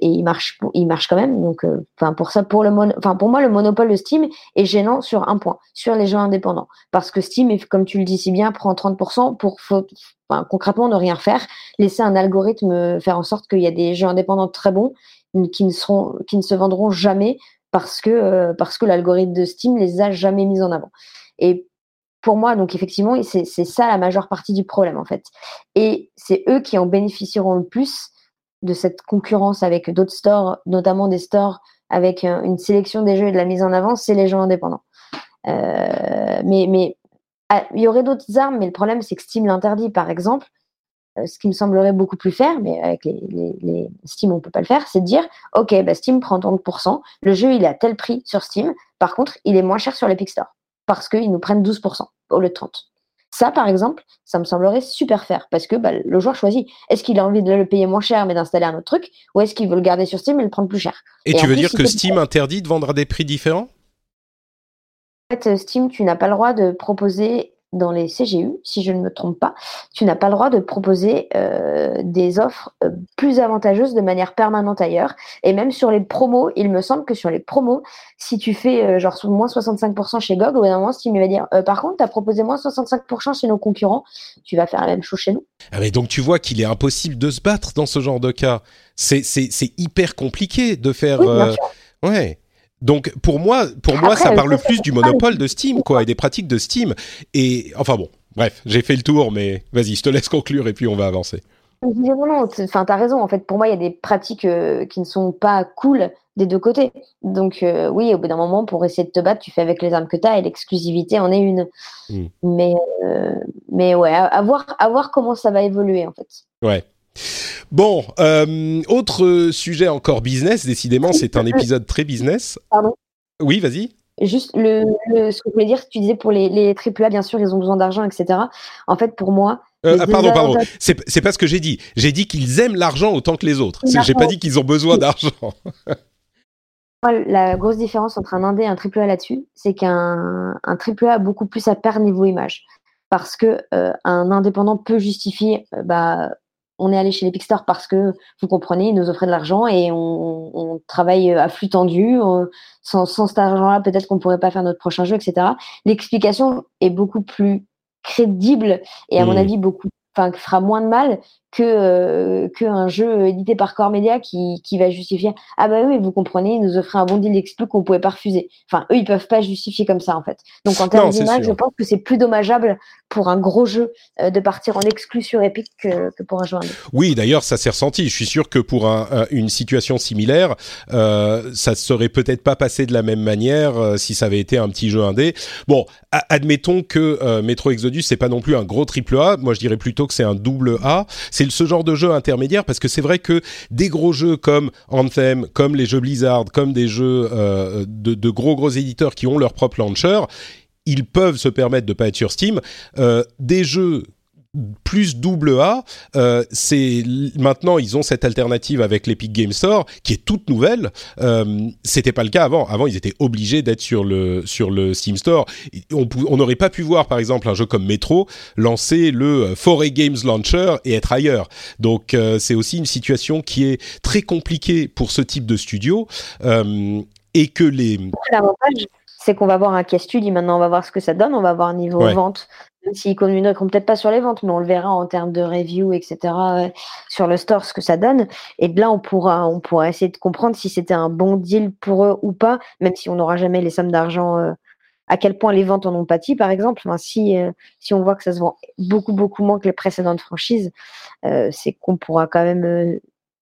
Et il marche, il marche quand même. Donc, enfin pour ça, pour le enfin pour moi, le monopole de Steam est gênant sur un point, sur les jeux indépendants, parce que Steam, comme tu le dis si bien, prend 30% pour concrètement ne rien faire, laisser un algorithme faire en sorte qu'il y a des jeux indépendants très bons qui ne seront, qui ne se vendront jamais parce que parce que l'algorithme de Steam les a jamais mis en avant. Et pour moi, donc effectivement, c'est ça la majeure partie du problème en fait. Et c'est eux qui en bénéficieront le plus de cette concurrence avec d'autres stores, notamment des stores avec une sélection des jeux et de la mise en avant, c'est les jeux indépendants. Euh, mais mais ah, il y aurait d'autres armes, mais le problème c'est que Steam l'interdit, par exemple. Euh, ce qui me semblerait beaucoup plus faire, mais avec les, les, Steam on peut pas le faire, c'est de dire ok, bah Steam prend 30%, le jeu il est à tel prix sur Steam, par contre il est moins cher sur l'Epic Store parce qu'ils nous prennent 12% au lieu de 30. Ça, par exemple, ça me semblerait super faire parce que bah, le joueur choisit. Est-ce qu'il a envie de le payer moins cher mais d'installer un autre truc ou est-ce qu'il veut le garder sur Steam et le prendre plus cher? Et, tu veux dire que Steam interdit de vendre à des prix différents? En fait, Steam, tu n'as pas le droit de proposer dans les CGU, si je ne me trompe pas, tu n'as pas le droit de proposer euh, des offres euh, plus avantageuses de manière permanente ailleurs. Et même sur les promos, il me semble que sur les promos, si tu fais euh, genre moins 65% chez GOG, au bout d'un moment, Steam va dire par contre, tu as proposé moins 65% chez nos concurrents, tu vas faire la même chose chez nous. Ah mais donc tu vois qu'il est impossible de se battre dans ce genre de cas. C'est hyper compliqué de faire... Ouais. Donc pour moi, pour moi, ça parle plus du monopole de Steam, quoi, et des pratiques de Steam. Et enfin bon, bref, j'ai fait le tour, mais vas-y, je te laisse conclure et puis on va avancer. Non, non, enfin, t'as raison. En fait, pour moi, il y a des pratiques euh, qui ne sont pas cool des deux côtés. Donc, euh, oui, au bout d'un moment, pour essayer de te battre, tu fais avec les armes que tu as et l'exclusivité en est une. Hmm. Mais, euh, mais ouais, à, voir, à voir comment ça va évoluer, en fait. Ouais. Bon, euh, autre sujet encore business, décidément, c'est un épisode très business. Pardon Oui, vas-y. Juste le, ce que je voulais dire, tu disais pour les, les AAA, bien sûr, ils ont besoin d'argent, etc. En fait, pour moi. Euh, ah, pardon, pardon. C'est pas ce que j'ai dit. J'ai dit qu'ils aiment l'argent autant que les autres. J'ai pas dit qu'ils ont besoin d'argent. la grosse différence entre un indé et un AAA là-dessus, c'est qu'un un AAA a beaucoup plus à perdre niveau image. Parce que euh, un indépendant peut justifier bah, on est allé chez l'Epic Store parce que, vous comprenez, ils nous offraient de l'argent et on, travaille à flux tendu. sans, cet argent-là, peut-être qu'on ne pourrait pas faire notre prochain jeu, etc. L'explication est beaucoup plus crédible et à mon mmh. avis beaucoup enfin fera moins de mal que euh, qu'un jeu édité par Core Media qui, qui va justifier ah bah oui vous comprenez ils nous offraient un bon deal d'exclus qu'on pouvait pas refuser enfin eux ils peuvent pas justifier comme ça en fait. Donc en termes d'image je pense que c'est plus dommageable pour un gros jeu euh, de partir en exclu sur Epic que, que pour un jeu indé. oui d'ailleurs ça s'est ressenti. Je suis sûr que pour un, une situation similaire euh, ça serait peut-être pas passé de la même manière euh, si ça avait été un petit jeu indé. Bon admettons que euh, Metro Exodus c'est pas non plus un gros triple A. Moi je dirais plutôt que c'est un double A c'est ce genre de jeu intermédiaire parce que c'est vrai que des gros jeux comme Anthem, comme les jeux Blizzard, comme des jeux euh, de, gros gros éditeurs qui ont leur propre launcher, ils peuvent se permettre de pas être sur Steam. Euh, des jeux plus double A, euh, c'est maintenant ils ont cette alternative avec l'Epic Game Store qui est toute nouvelle. Euh, C'était pas le cas avant. Avant ils étaient obligés d'être sur le sur le Steam Store. On n'aurait pas pu voir par exemple un jeu comme Metro lancer le Foray Games Launcher et être ailleurs. Donc euh, c'est aussi une situation qui est très compliquée pour ce type de studio euh, et que les l'avantage c'est qu'on va voir un case study maintenant, on va voir ce que ça donne, on va voir un niveau vente même s'ils communiqueront peut-être pas sur les ventes, mais on le verra en termes de review, etc., euh, sur le store, ce que ça donne. Et de là, on pourra, essayer de comprendre si c'était un bon deal pour eux ou pas, même si on n'aura jamais les sommes d'argent, euh, à quel point les ventes en ont pâti, par exemple. Euh, si on voit que ça se vend beaucoup, beaucoup moins que les précédentes franchises, c'est qu'on pourra quand même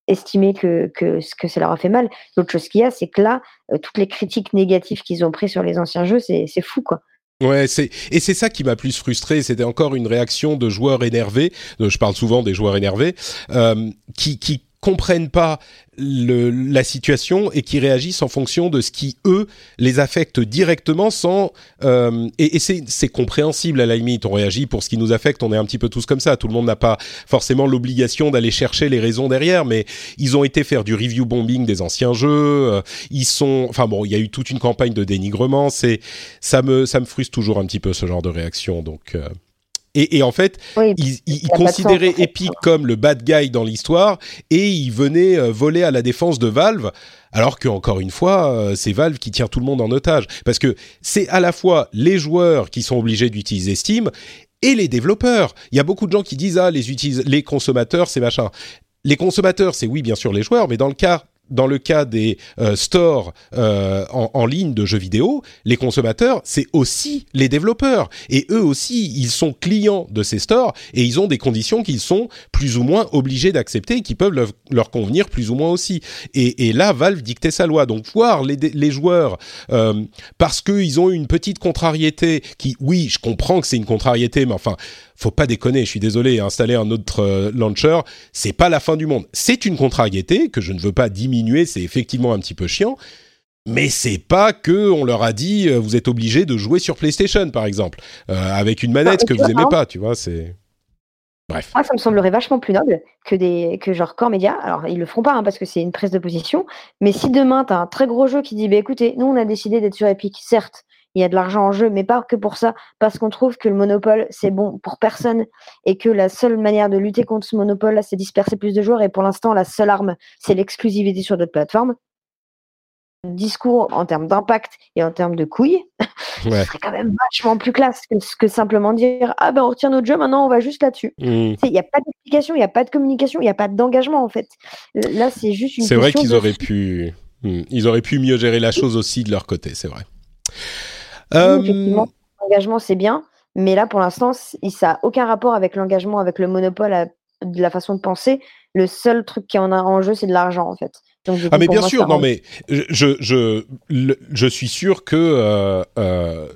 estimer que, que, que ça leur a fait mal. L'autre chose qu'il y a, c'est que là, toutes les critiques négatives qu'ils ont prises sur les anciens jeux, c'est fou, quoi. Ouais, c'est et c'est ça qui m'a plus frustré. C'était encore une réaction de joueurs énervés. Je parle souvent des joueurs énervés euh, qui qui comprennent pas le, la situation et qui réagissent en fonction de ce qui eux les affecte directement sans euh, et, et c'est compréhensible à la limite. On réagit pour ce qui nous affecte. On est un petit peu tous comme ça. Tout le monde n'a pas forcément l'obligation d'aller chercher les raisons derrière mais ils ont été faire du review bombing des anciens jeux. Euh, ils sont enfin bon il y a eu toute une campagne de dénigrement. C'est ça me ça me frustre toujours un petit peu ce genre de réaction. Donc euh, Et, et en fait, Oui, en fait. Epic comme le bad guy dans l'histoire et ils venaient euh, voler à la défense de Valve. Alors que encore une fois, euh, c'est Valve qui tient tout le monde en otage parce que c'est à la fois les joueurs qui sont obligés d'utiliser Steam et les développeurs. Il y a beaucoup de gens qui disent ah les utilis- les consommateurs c'est machin. Les consommateurs c'est oui bien sûr les joueurs, mais dans le cas dans le cas des euh, stores euh, en, en ligne de jeux vidéo, les consommateurs, c'est aussi les développeurs. Et eux aussi, ils sont clients de ces stores et ils ont des conditions qu'ils sont plus ou moins obligés d'accepter et qui peuvent leur, convenir plus ou moins aussi. Et, et là, Valve dictait sa loi. Donc, voir les, les joueurs, euh, parce qu'ils ont une petite contrariété qui, oui, je comprends que c'est une contrariété, mais enfin, faut pas déconner, je suis désolé, installer un autre euh, launcher, c'est pas la fin du monde. C'est une contrariété que je ne veux pas diminuer, c'est effectivement un petit peu chiant, mais c'est pas que on leur a dit euh, vous êtes obligé de jouer sur PlayStation par exemple, euh, avec une manette Non, que vous aimez pas, tu vois, c'est Bref. Moi, ça me semblerait vachement plus noble que des que genre Core Media. Alors, ils le feront pas hein, parce que c'est une prise de position. Mais si demain, tu as un très gros jeu qui dit bah, écoutez, nous, on a décidé d'être sur Epic. Certes, il y a de l'argent en jeu, mais pas que pour ça. Parce qu'on trouve que le monopole, c'est bon pour personne et que la seule manière de lutter contre ce monopole, c'est disperser plus de joueurs. Et pour l'instant, la seule arme, c'est l'exclusivité sur d'autres plateformes. Discours en termes d'impact et en termes de couilles, *laughs* Ouais. ce serait quand même vachement plus classe que, que simplement dire ah ben on retire notre jeu, maintenant on va juste là-dessus. Mm. Sais, Il n'y a pas d'explication, il n'y a pas de communication, il n'y a pas d'engagement en fait. Là, c'est juste une C'est vrai qu'ils de- auraient pu Mm. ils auraient pu mieux gérer la chose aussi de leur côté, c'est vrai. Oui, Euh, effectivement, l'engagement c'est bien, mais là pour l'instant, ça n'a aucun rapport avec l'engagement, avec le monopole à- de la façon de penser. Le seul truc qui en a en jeu, c'est de l'argent en fait. Donc, Ah mais bien moi, sûr, non rend- mais je je je, le- je suis sûr que euh, euh,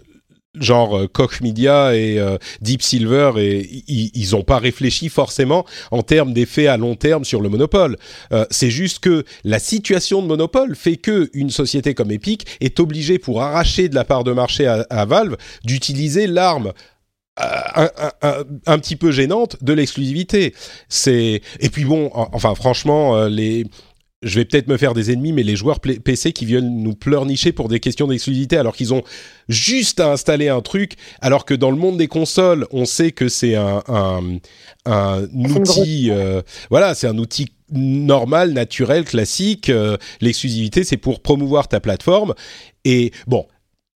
genre euh, Koch Media et euh, Deep Silver et ils ils ont pas réfléchi forcément en termes d'effets à long terme sur le monopole. Euh, c'est juste que la situation de monopole fait que une société comme Epic est obligée pour arracher de la part de marché à, Valve d'utiliser l'arme euh, un, un- un- un petit peu gênante de l'exclusivité. C'est et puis bon, en- enfin franchement, euh, les je vais peut-être me faire des ennemis, mais les joueurs PC qui viennent nous pleurnicher pour des questions d'exclusivité alors qu'ils ont juste à installer un truc, alors que dans le monde des consoles, on sait que c'est un, un, un outil, euh, voilà, c'est un outil normal, naturel, classique. euh, L'exclusivité, c'est pour promouvoir ta plateforme. Et bon,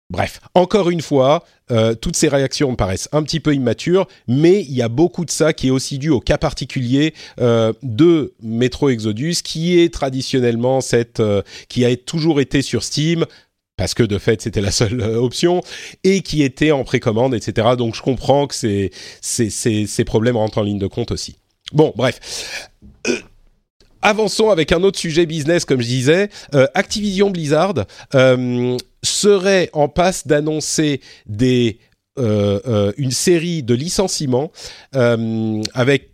Bref, encore une fois, euh, toutes ces réactions me paraissent un petit peu immatures, mais il y a beaucoup de ça qui est aussi dû au cas particulier euh, de Metro Exodus, qui est traditionnellement cette, euh, qui a toujours été sur Steam, parce que de fait c'était la seule option, et qui était en précommande, etc. Donc je comprends que ces, ces, problèmes rentrent en ligne de compte aussi. Bon, bref. Avançons avec un autre sujet business, comme je disais. Activision Blizzard serait en passe d'annoncer des euh, euh, une série de licenciements euh, avec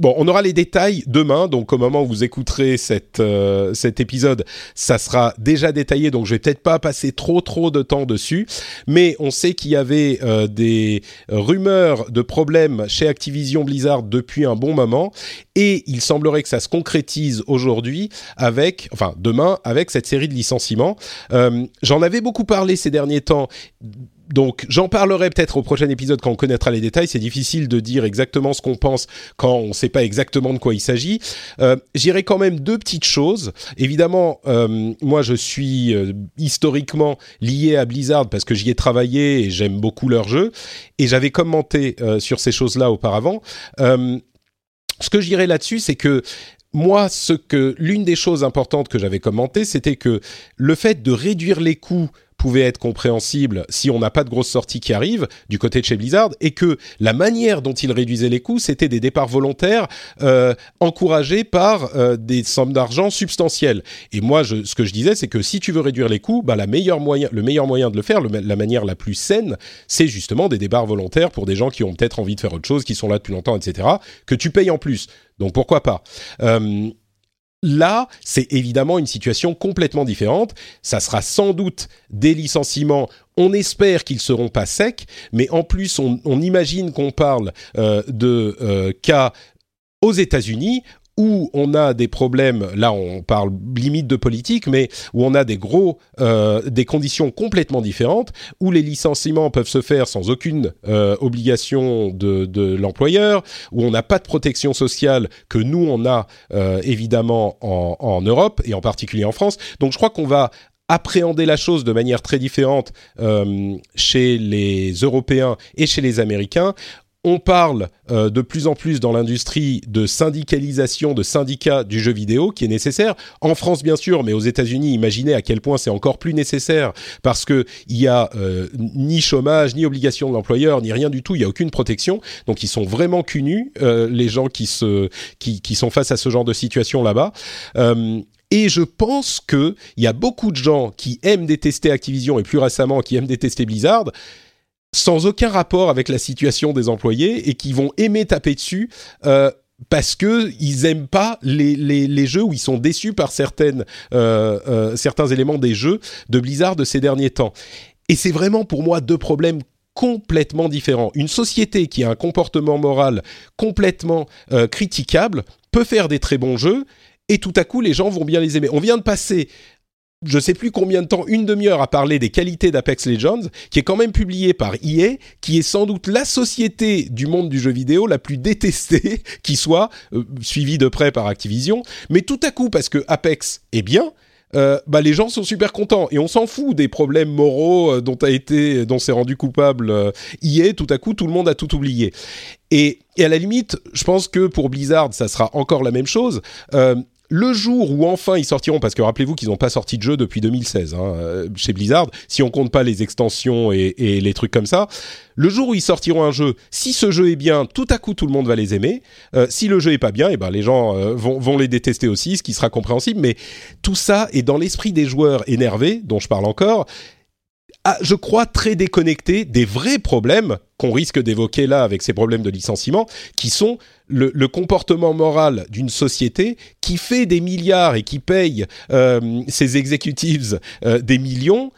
Bon, on aura les détails demain, donc au moment où vous écouterez euh, cet épisode, ça sera déjà détaillé, donc je vais peut-être pas passer trop trop de temps dessus, mais on sait qu'il y avait euh, des rumeurs de problèmes chez Activision Blizzard depuis un bon moment, et il semblerait que ça se concrétise aujourd'hui avec, enfin demain, avec cette série de licenciements. Euh, J'en avais beaucoup parlé ces derniers temps donc j'en parlerai peut-être au prochain épisode quand on connaîtra les détails. C'est difficile de dire exactement ce qu'on pense quand on ne sait pas exactement de quoi il s'agit. Euh, J'irai quand même deux petites choses. Évidemment, euh, moi je suis euh, historiquement lié à Blizzard parce que j'y ai travaillé et j'aime beaucoup leurs jeux. Et j'avais commenté euh, sur ces choses-là auparavant. Euh, ce que je dirais là-dessus, c'est que moi, ce que l'une des choses importantes que j'avais commenté, c'était que le fait de réduire les coûts pouvait être compréhensible si on n'a pas de grosses sorties qui arrivent du côté de chez Blizzard et que la manière dont ils réduisaient les coûts, c'était des départs volontaires euh, encouragés par euh, des sommes d'argent substantielles. Et moi, je, ce que je disais, c'est que si tu veux réduire les coûts, bah, la meilleure moyen, le meilleur moyen de le faire, le, la manière la plus saine, c'est justement des départs volontaires pour des gens qui ont peut-être envie de faire autre chose, qui sont là depuis longtemps, etc., que tu payes en plus. Donc pourquoi pas euh, Là, c'est évidemment une situation complètement différente. Ça sera sans doute des licenciements. On espère qu'ils seront pas secs, mais en plus, on, on imagine qu'on parle euh, de euh, cas aux États-Unis où on a des problèmes, là on parle limite de politique, mais où on a des gros, euh, des conditions complètement différentes, où les licenciements peuvent se faire sans aucune euh, obligation de, l'employeur, où on n'a pas de protection sociale que nous on a euh, évidemment en, Europe et en particulier en France. Donc je crois qu'on va appréhender la chose de manière très différente chez les Européens et chez les Américains. On parle euh, de plus en plus dans l'industrie de syndicalisation, de syndicats du jeu vidéo qui est nécessaire. En France, bien sûr, mais aux États-Unis, imaginez à quel point c'est encore plus nécessaire parce que il y a euh, ni chômage, ni obligation de l'employeur, ni rien du tout. Il y a aucune protection. Donc, ils sont vraiment cunus euh, les gens qui se qui, qui sont face à ce genre de situation là-bas. Et je pense que il y a beaucoup de gens qui aiment détester Activision et plus récemment qui aiment détester Blizzard sans aucun rapport avec la situation des employés et qui vont aimer taper dessus euh, parce que ils aiment pas les, jeux où ils sont déçus par certaines euh, euh, certains éléments des jeux de Blizzard de ces derniers temps. Et c'est vraiment pour moi deux problèmes complètement différents. Une société qui a un comportement moral complètement critiquable peut faire des très bons jeux et tout à coup les gens vont bien les aimer. On vient de passer je sais plus combien de temps, une demi-heure à parler des qualités d'Apex Legends, qui est quand même publié par EA, qui est sans doute la société du monde du jeu vidéo la plus détestée *laughs* qui soit, euh, suivie de près par Activision. Mais tout à coup, parce que Apex est bien, euh, bah les gens sont super contents et on s'en fout des problèmes moraux euh, dont a été, dont s'est rendu coupable EA. Tout à coup, tout le monde a tout oublié. Et, à la limite, je pense que pour Blizzard, ça sera encore la même chose. Le jour où enfin ils sortiront, parce que rappelez-vous qu'ils n'ont pas sorti de jeu depuis 2016 hein, euh, chez Blizzard, si on compte pas les extensions et, et, les trucs comme ça, le jour où ils sortiront un jeu, si ce jeu est bien, tout à coup tout le monde va les aimer. Euh, si le jeu est pas bien, et eh ben les gens euh, vont, vont les détester aussi, ce qui sera compréhensible. Mais tout ça est dans l'esprit des joueurs énervés, dont je parle encore, je crois, très déconnecté des vrais problèmes qu'on risque d'évoquer là avec ces problèmes de licenciement, qui sont le, comportement moral d'une société qui fait des milliards et qui paye euh, ses executives euh, des millions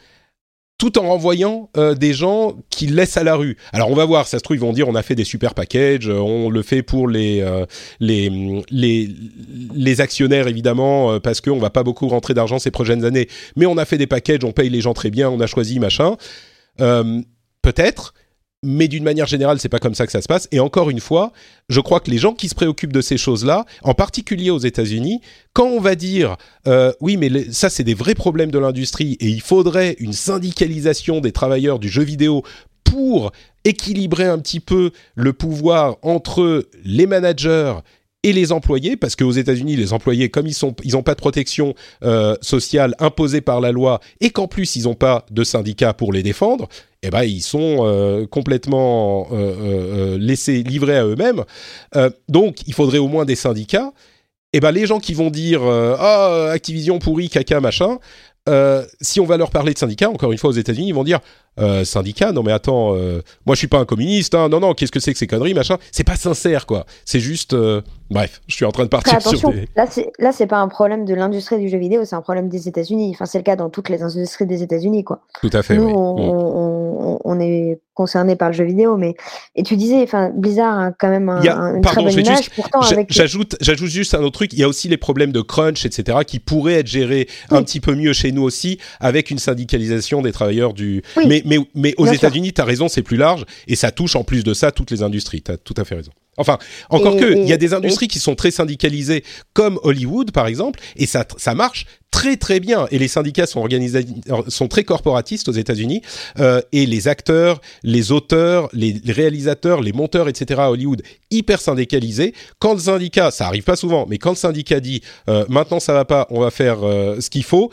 tout en renvoyant euh, des gens qui laissent à la rue. Alors on va voir, ça se trouve ils vont dire on a fait des super packages, on le fait pour les euh, les, les actionnaires évidemment euh, parce qu'on va pas beaucoup rentrer d'argent ces prochaines années, mais on a fait des packages, on paye les gens très bien, on a choisi machin. Euh, Peut-être, mais d'une manière générale, c'est pas comme ça que ça se passe. Et encore une fois, je crois que les gens qui se préoccupent de ces choses-là, en particulier aux États-Unis, quand on va dire euh, oui, mais ça c'est des vrais problèmes de l'industrie et il faudrait une syndicalisation des travailleurs du jeu vidéo pour équilibrer un petit peu le pouvoir entre les managers et les employés, parce qu'aux États-Unis, les employés, comme ils sont, ils n'ont pas de protection euh, sociale imposée par la loi, et qu'en plus ils n'ont pas de syndicat pour les défendre, eh ben ils sont euh, complètement euh, euh, laissés livrés à eux-mêmes. Donc il faudrait au moins des syndicats. Eh ben les gens qui vont dire ah Activision pourri caca machin, si on va leur parler de syndicats, encore une fois aux États-Unis, ils vont dire euh, syndicat. Non mais attends, moi je suis pas un communiste. Hein, non non, qu'est-ce que c'est que ces conneries machin? C'est pas sincère quoi. C'est juste. Bref, je suis en train de partir Après, sur attention, des. là c'est là c'est pas un problème de l'industrie du jeu vidéo, c'est un problème des États-Unis. Enfin c'est le cas dans toutes les industries des États-Unis quoi. Tout à fait. Nous oui. on, Mm. on, on est concerné par le jeu vidéo, mais et tu disais, enfin Blizzard a quand même un, a- un- une pardon, très bonne image. juste- Pourtant J'ajoute, j'ajoute juste un autre truc. Il y a aussi les problèmes de crunch, etc., qui pourraient être gérés un petit peu mieux chez nous aussi, avec une syndicalisation des travailleurs du. Oui. Mais, mais, mais aux. États-Unis, t'as raison, c'est plus large et ça touche en plus de ça toutes les industries. T'as tout à fait raison. Enfin, encore Et- que, il y a des industries qui sont très syndicalisées, comme Hollywood par exemple, et ça, ça marche très très bien. Et les syndicats sont organisés, sont très corporatistes aux États-Unis, euh, et les acteurs, les auteurs, les, réalisateurs, les monteurs, etc. à Hollywood, hyper syndicalisés. Quand le syndicat, ça arrive pas souvent, mais quand le syndicat dit euh, maintenant ça va pas, on va faire euh, ce qu'il faut.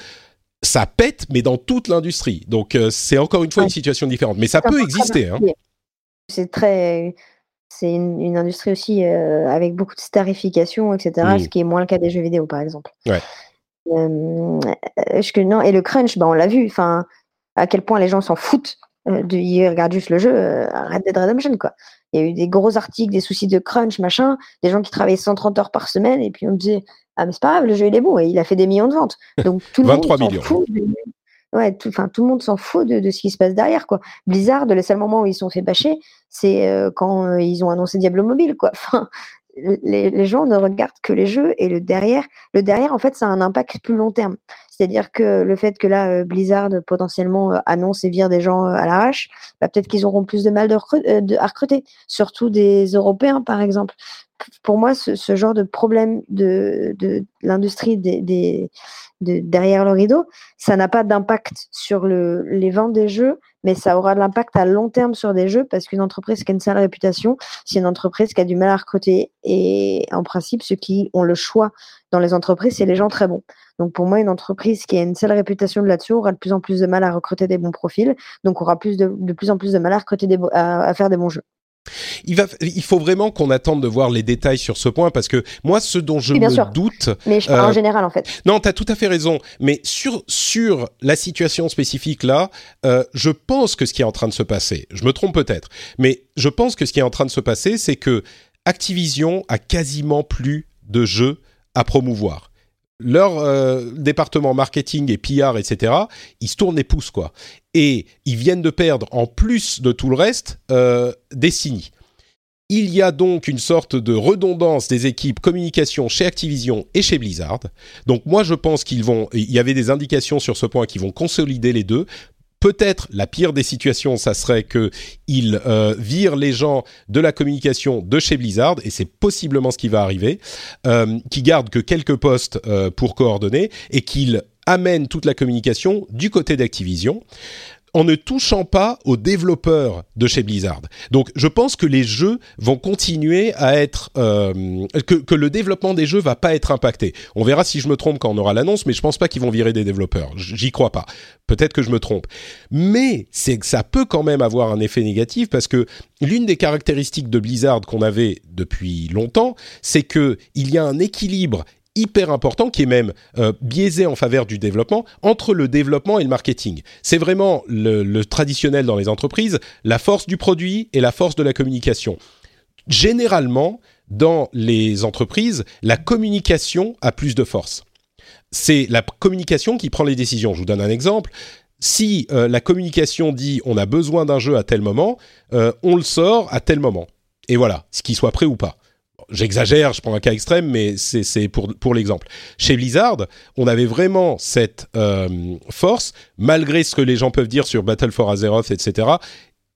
Ça pète, mais dans toute l'industrie. Donc euh, c'est encore une fois Ouais. une situation différente. Mais ça peut peu exister. Hein. C'est très, c'est une, une industrie aussi euh, avec beaucoup de starification, etc. Mm. Ce qui est moins le cas des jeux vidéo, par exemple. Ouais. Euh, que non Et le crunch, bah, on l'a vu. Enfin, à quel point les gens s'en foutent. Euh, de, ils regardent juste le jeu. Red Dead Redemption, quoi. Il y a eu des gros articles, des soucis de crunch, machin, des gens qui travaillaient 130 heures par semaine, et puis on disait ah mais c'est pas grave, le jeu il est bon et il a fait des millions de ventes. Donc tout le monde 23 s'en millions. fout. de- Ouais, tout, tout le monde s'en fout de, ce qui se passe derrière, quoi. Blizzard, le seul moment où ils sont fait bâcher, c'est euh, quand euh, ils ont annoncé Diablo Mobile, quoi. *laughs* Les, gens ne regardent que les jeux et le derrière. Le derrière, en fait, ça a un impact plus long terme. C'est-à-dire que le fait que là, euh, Blizzard potentiellement annonce et vire des gens à l'arrache, bah, peut-être qu'ils auront plus de mal de, de, à recruter, surtout des Européens, par exemple. Pour moi, ce, genre de problème de, l'industrie des, des de, derrière le rideau, ça n'a pas d'impact sur le, les ventes des jeux, mais ça aura de l'impact à long terme sur des jeux parce qu'une entreprise qui a une sale réputation, c'est une entreprise qui a du mal à recruter. Et en principe, ceux qui ont le choix dans les entreprises, c'est les gens très bons. Donc pour moi, une entreprise qui a une sale réputation de là-dessus aura de plus en plus de mal à recruter des bons profils, donc aura plus de, de plus en plus de mal à recruter des, à faire des bons jeux. Il, va, il faut vraiment qu'on attende de voir les détails sur ce point parce que moi, ce dont je me doute. Mais je parle euh, en général en fait. Non, tu as tout à fait raison. Mais sur, sur la situation spécifique là, euh, je pense que ce qui est en train de se passer, je me trompe peut-être, mais je pense que ce qui est en train de se passer, c'est que Activision a quasiment plus de jeux à promouvoir leur euh, département marketing et PR, etc., ils se tournent les pouces, quoi. Et ils viennent de perdre, en plus de tout le reste, euh, Destiny. Il y a donc une sorte de redondance des équipes communication chez Activision et chez Blizzard. Donc moi je pense qu'ils vont, il y avait des indications sur ce point qui vont consolider les deux Peut-être la pire des situations, ça serait que ils euh, virent les gens de la communication de chez Blizzard, et c'est possiblement ce qui va arriver, euh, qui gardent que quelques postes euh, pour coordonner et qu'ils amènent toute la communication du côté d'Activision en ne touchant pas aux développeurs de chez Blizzard. Donc je pense que les jeux vont continuer à être euh, que, le développement des jeux va pas être impacté. On verra si je me trompe quand on aura l'annonce, mais je pense pas qu'ils vont virer des développeurs. J'y crois pas. Peut-être que je me trompe. Mais c'est ça peut quand même avoir un effet négatif parce que l'une des caractéristiques de Blizzard qu'on avait depuis longtemps, c'est que il y a un équilibre hyper important, qui est même euh, biaisé en faveur du développement, entre le développement et le marketing. C'est vraiment le, traditionnel dans les entreprises, la force du produit et la force de la communication. Généralement, dans les entreprises, la communication a plus de force. C'est la communication qui prend les décisions. Je vous donne un exemple. Si euh, la communication dit on a besoin d'un jeu à tel moment, euh, on le sort à tel moment. Et voilà, ce qui soit prêt ou pas j'exagère, je prends un cas extrême, mais c'est pour, l'exemple. Chez Blizzard, on avait vraiment cette euh, force, malgré ce que les gens peuvent dire sur Battle for Azeroth, etc.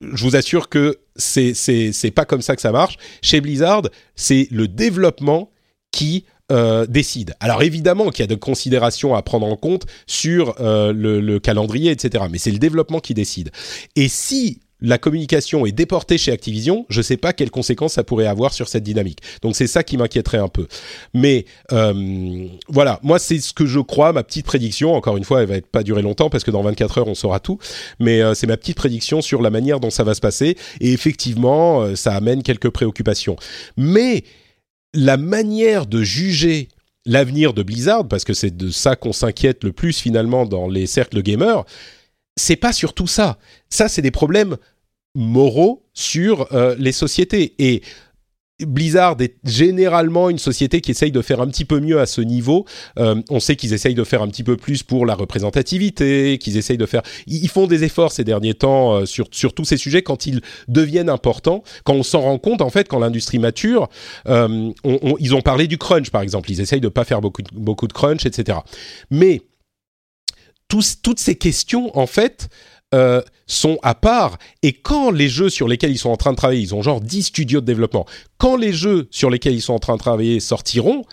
Je vous assure que c'est pas comme ça que ça marche. Chez Blizzard, c'est le développement qui euh, décide. Alors évidemment qu'il y a de considérations à prendre en compte sur euh, le, calendrier, etc. Mais c'est le développement qui décide. Et si la communication est déportée chez Activision, je ne sais pas quelles conséquences ça pourrait avoir sur cette dynamique. Donc c'est ça qui m'inquiéterait un peu. Mais euh, voilà, moi c'est ce que je crois, ma petite prédiction. Encore une fois, elle va pas durer longtemps parce que dans 24 heures on saura tout. Mais euh, c'est ma petite prédiction sur la manière dont ça va se passer. Et effectivement, euh, ça amène quelques préoccupations. Mais la manière de juger l'avenir de Blizzard, parce que c'est de ça qu'on s'inquiète le plus finalement dans les cercles gamers, c'est pas surtout ça. Ça, c'est des problèmes moraux sur euh, les sociétés. Et Blizzard est généralement une société qui essaye de faire un petit peu mieux à ce niveau. Euh, on sait qu'ils essayent de faire un petit peu plus pour la représentativité, qu'ils essayent de faire... Ils font des efforts ces derniers temps euh, sur, sur tous ces sujets quand ils deviennent importants, quand on s'en rend compte, en fait, quand l'industrie mature. Ils ont parlé du crunch, par exemple. Ils essayent de pas faire beaucoup, beaucoup de crunch, etc. Mais toutes ces questions, en fait, euh, sont à part. Et quand les jeux sur lesquels ils sont en train de travailler, ils ont genre 10 studios de développement, quand les jeux sur lesquels ils sont en train de travailler sortiront,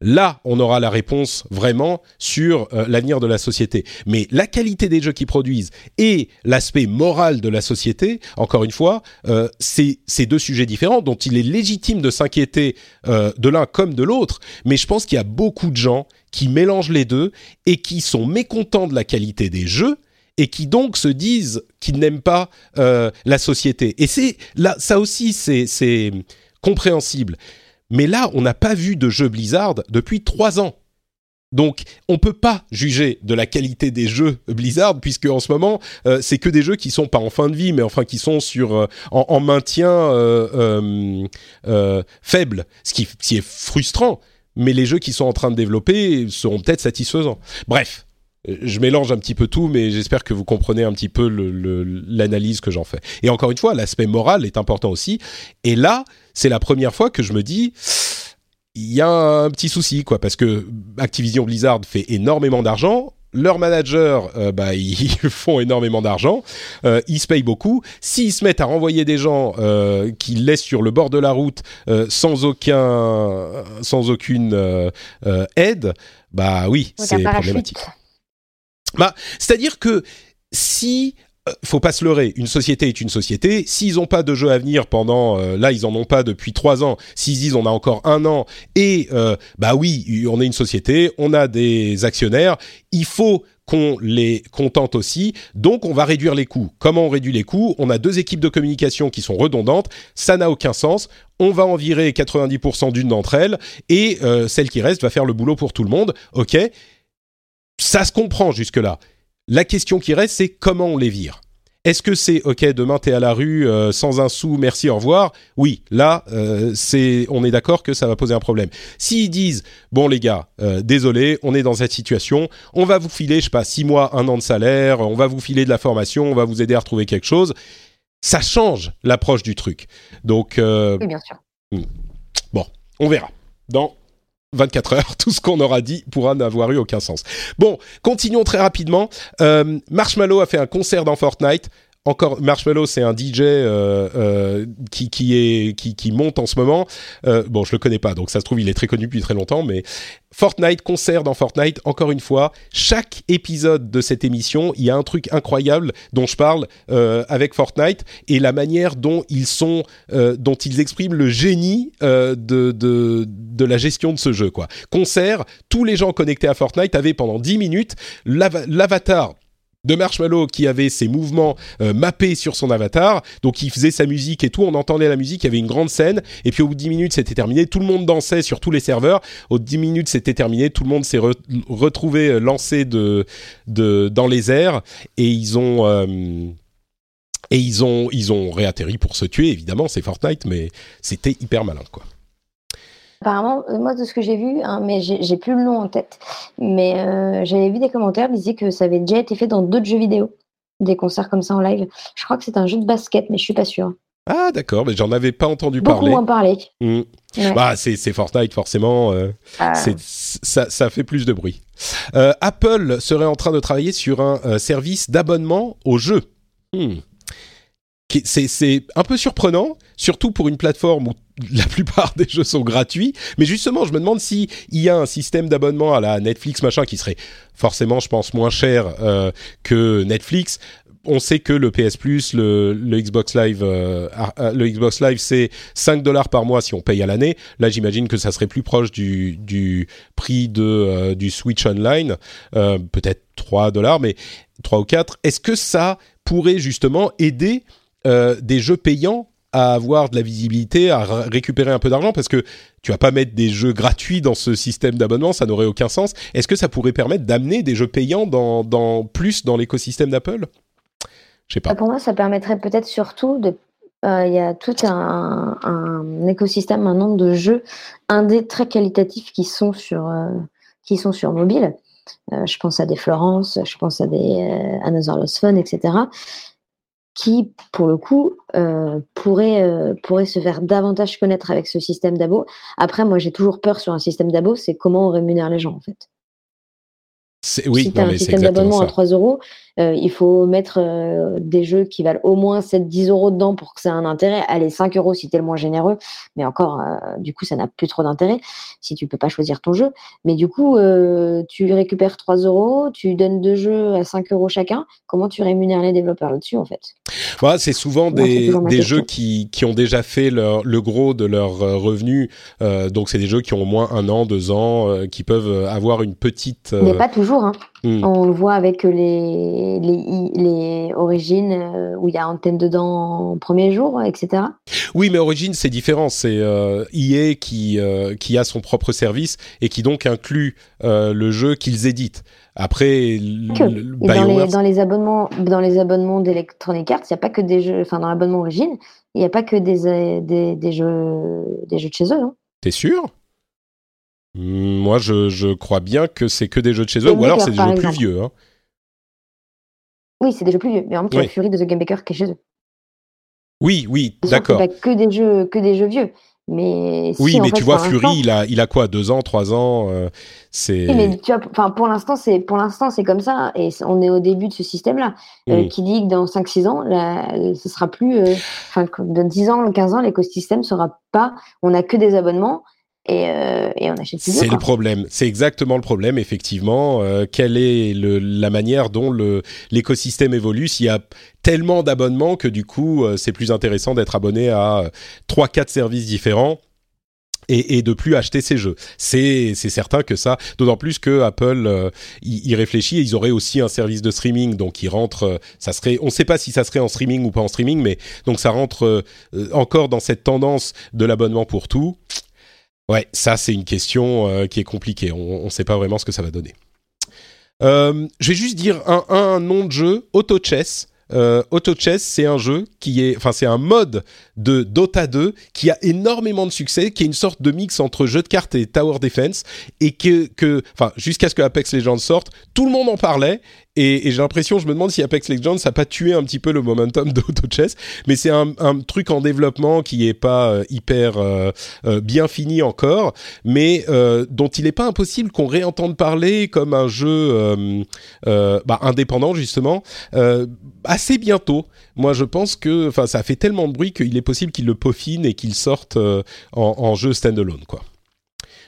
là, on aura la réponse vraiment sur euh, l'avenir de la société. Mais la qualité des jeux qu'ils produisent et l'aspect moral de la société, encore une fois, euh, c'est deux sujets différents dont il est légitime de s'inquiéter euh, de l'un comme de l'autre. Mais je pense qu'il y a beaucoup de gens qui mélangent les deux et qui sont mécontents de la qualité des jeux et qui donc se disent qu'ils n'aiment pas euh, la société. Et c'est là, ça aussi, c'est compréhensible. Mais là, on n'a pas vu de jeu Blizzard depuis trois ans. Donc, on peut pas juger de la qualité des jeux Blizzard puisque en ce moment, euh, c'est que des jeux qui sont pas en fin de vie, mais enfin qui sont sur euh, en, en, maintien euh, faible, ce qui est frustrant. Mais les jeux qui sont en train de développer seront peut-être satisfaisants. Bref, je mélange un petit peu tout, mais j'espère que vous comprenez un petit peu l'analyse que j'en fais. Et encore une fois, l'aspect moral est important aussi. Et là, c'est la première fois que je me dis, il y a un petit souci, quoi, parce que Activision Blizzard fait énormément d'argent. Leurs managers, euh, bah, *laughs* ils font énormément d'argent, euh, ils se payent beaucoup. S'ils se mettent à renvoyer des gens euh, qu'ils laissent sur le bord de la route euh, sans aucun, sans aucune aide, bah oui, c'est problématique. Bah, c'est-à-dire que si euh, faut pas se leurrer, une société est une société. S'ils n'ont pas de jeu à venir pendant, euh, là ils en ont pas depuis trois ans. S'ils disent on a encore un an et euh, bah oui, on est une société, on a des actionnaires, il faut qu'on les contente aussi. Donc on va réduire les coûts. Comment on réduit les coûts? On a deux équipes de communication qui sont redondantes. Ça n'a aucun sens. On va en virer 90% d'une d'entre elles et euh, celle qui reste va faire le boulot pour tout le monde. Ok, ça se comprend jusque là. La question qui reste, c'est comment on les vire. Est-ce que c'est ok demain t'es à la rue euh, sans un sou, merci au revoir? Oui, là euh, c'est on est d'accord que ça va poser un problème. S'ils disent bon les gars, euh, désolé, on est dans cette situation, on va vous filer je sais pas six mois, un an de salaire, on va vous filer de la formation, on va vous aider à retrouver quelque chose, ça change l'approche du truc. Donc Oui, bien sûr. Bon, on verra. Dans 24 heures, *laughs* tout ce qu'on aura dit pourra n'avoir eu aucun sens. Bon, continuons très rapidement. Euh, Marshmallow a fait un concert dans Fortnite. Encore, Marshmallow, c'est un DJ euh, euh, qui, qui, est, qui, qui monte en ce moment. Euh, bon, je le connais pas, donc ça se trouve, il est très connu depuis très longtemps, mais Fortnite, concert dans Fortnite, encore une fois, chaque épisode de cette émission, il y a un truc incroyable dont je parle euh, avec Fortnite et la manière dont ils sont, euh, dont ils expriment le génie euh, de, de, de la gestion de ce jeu. Quoi. Concert, tous les gens connectés à Fortnite avaient pendant 10 minutes l'ava- l'avatar de Marshmallow qui avait ses mouvements euh, mappés sur son avatar, donc il faisait sa musique et tout, on entendait la musique, il y avait une grande scène, et puis au bout de 10 minutes c'était terminé, tout le monde dansait sur tous les serveurs, au bout de 10 minutes c'était terminé, tout le monde s'est re- retrouvé euh, lancé de, de, dans les airs, et ils ont... euh, et ils ont, ils ont réatterri pour se tuer, évidemment, c'est Fortnite, mais c'était hyper malin, quoi. Apparemment, euh, moi, de ce que j'ai vu, hein, mais j'ai plus le nom en tête, mais euh, j'avais vu des commentaires qui disaient que ça avait déjà été fait dans d'autres jeux vidéo, des concerts comme ça en live. Je crois que c'est un jeu de basket, mais je suis pas sûre. Ah, d'accord, mais j'en avais pas entendu Beaucoup parler. moins parlé. Mm. Ouais. Bah, c'est Fortnite, forcément. euh, Ah. c'est- ça, ça fait plus de bruit. Euh, Apple serait en train de travailler sur un service d'abonnement aux jeux. Hmm. C'est un peu surprenant, surtout pour une plateforme où *laughs* la plupart des jeux sont gratuits. Mais justement, je me demande si y a un système d'abonnement à la Netflix machin qui serait forcément, je pense, moins cher euh, que Netflix. On sait que le PS Plus, le, le Xbox Live, euh, le Xbox Live, c'est 5 dollars par mois si on paye à l'année. Là, j'imagine que ça serait plus proche du, du prix de, euh, du Switch Online, euh, peut-être 3 dollars, mais 3 ou 4. Est-ce que ça pourrait justement aider euh, des jeux payants à avoir de la visibilité, à récupérer un peu d'argent Parce que tu vas pas mettre des jeux gratuits dans ce système d'abonnement, ça n'aurait aucun sens. Est-ce que ça pourrait permettre d'amener des jeux payants dans, dans plus dans l'écosystème d'Apple? Je sais pas. Ah, Pour moi, ça permettrait peut-être surtout de. euh, Il y a tout un, écosystème, un nombre de jeux indés très qualitatifs qui sont sur, euh, qui sont sur mobile. Je pense à des Florence, je pense à des Another Lost Fun, etc. Qui, pour le coup, euh, pourraient, euh, pourraient se faire davantage connaître avec ce système d'abo. Après, moi, j'ai toujours peur sur un système d'abo, c'est comment on rémunère les gens, en fait. Oui, si tu non, as un système d'abonnement à ça. 3 euros, euh, il faut mettre euh, des jeux qui valent au moins 7-10 euros dedans pour que ça ait un intérêt. Allez, 5 euros si tu es le moins généreux, mais encore, euh, du coup, ça n'a plus trop d'intérêt si tu peux pas choisir ton jeu. Mais du coup, euh, tu récupères 3 euros, tu donnes deux jeux à 5 euros chacun. Comment tu rémunères les développeurs là-dessus, en fait? Voilà, c'est souvent des, jeux qui, qui ont déjà fait leur, le gros de leurs revenus. Donc, c'est des jeux qui ont au moins un an, deux ans, qui peuvent avoir une petite. Mais pas toujours. Hein. hmm. On le voit avec les, les, les origines euh, où il y a Antenne dedans en premier jour, etc. Oui, mais Origin, c'est différent. C'est euh, EA qui, euh, qui a son propre service et qui donc inclut euh, le jeu qu'ils éditent. Après, dans, les, BioWare, dans les abonnements, dans les abonnements d'Electronic Arts, il n'y a pas que des jeux, enfin dans l'abonnement origine, il n'y a pas que des, des, des jeux, des jeux de chez eux. hein. t'es sûr? Moi, je, je crois bien que c'est que des jeux de chez eux, Game ou alors c'est des jeux plus vieux. Hein. Oui, c'est des jeux plus vieux. Mais en même temps, Oui. Fury de The Game Maker qui est chez eux. Oui, oui, d'accord. pas que des jeux, que des jeux vieux. Mais oui, si, mais fait, tu vois, Fury, il a, il a quoi, deux ans, trois ans euh, C'est. Oui, mais tu vois, enfin, pour l'instant, c'est pour l'instant, c'est comme ça, et on est au début de ce système-là, euh, Mm. qui dit que dans 5-6 ans, la, ce sera plus, euh, enfin, dans 10 ans, 15 ans, l'écosystème sera pas, on n'a que des abonnements et, euh, et on achète plus C'est le problème. C'est exactement le problème, effectivement. Euh, quelle est le, la manière dont l'écosystème évolue S'il y a tellement d'abonnements que du coup, euh, c'est plus intéressant d'être abonné à trois, quatre services différents. Et, et de plus acheter ces jeux. C'est certain que ça, d'autant plus que Apple euh, y, y réfléchit. Et ils auraient aussi un service de streaming, donc il rentre. euh, Ça serait, on ne sait pas si ça serait en streaming ou pas en streaming, mais donc ça rentre euh, euh, encore dans cette tendance de l'abonnement pour tout. Ouais, ça c'est une question euh, qui est compliquée. On ne sait pas vraiment ce que ça va donner. Euh, je vais juste dire un, nom de jeu, Auto Chess. Euh, Auto Chess, c'est un jeu qui est, enfin c'est un mode de Dota 2 qui a énormément de succès, qui est une sorte de mix entre jeu de cartes et Tower Defense, et que, que enfin jusqu'à ce que Apex Legends sorte, tout le monde en parlait, et, et j'ai l'impression, je me demande si Apex Legends ça a pas tué un petit peu le momentum *laughs* de Auto Chess, mais c'est un, un truc en développement qui est pas euh, hyper euh, euh, bien fini encore, mais euh, dont il n'est pas impossible qu'on réentende parler comme un jeu euh, euh, bah, indépendant justement assez bientôt. Moi, je pense que, enfin, ça fait tellement de bruit qu'il est possible qu'il le peaufine et qu'il sorte en, en jeu standalone, quoi.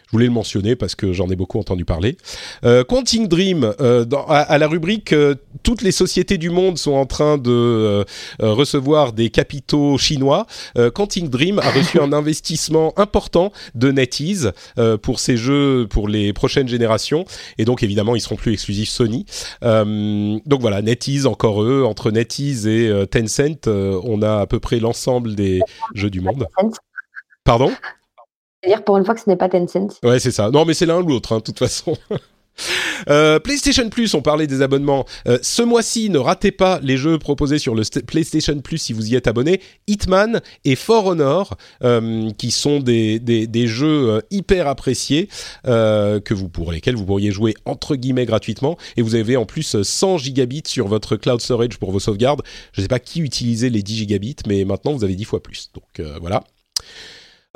Je voulais le mentionner parce que j'en ai beaucoup entendu parler. Euh, Quantic Dream, euh, dans, à, à la rubrique euh, Toutes les sociétés du monde sont en train de euh, euh, recevoir des capitaux chinois. Euh, Quantic Dream a reçu un *laughs* investissement important de NetEase euh, pour ses jeux pour les prochaines générations. Et donc, évidemment, ils seront plus exclusifs Sony. Euh, donc voilà, NetEase, encore eux, entre NetEase et Tencent, euh, on a à peu près l'ensemble des jeux du monde. Pardon? C'est-à-dire pour une fois que ce n'est pas Tencent. Ouais, c'est ça. Non, mais c'est l'un ou l'autre, hein, de toute façon. *laughs* Euh, PlayStation Plus, on parlait des abonnements. Euh, ce mois-ci, ne ratez pas les jeux proposés sur le st- PlayStation Plus si vous y êtes abonné. Hitman et For Honor, euh, qui sont des, des, jeux hyper appréciés que vous pour lesquels vous pourriez jouer entre guillemets gratuitement. Et vous avez en plus 100 gigabits sur votre cloud storage pour vos sauvegardes. Je ne sais pas qui utilisait les 10 gigabits, mais maintenant vous avez 10 fois plus. Donc voilà.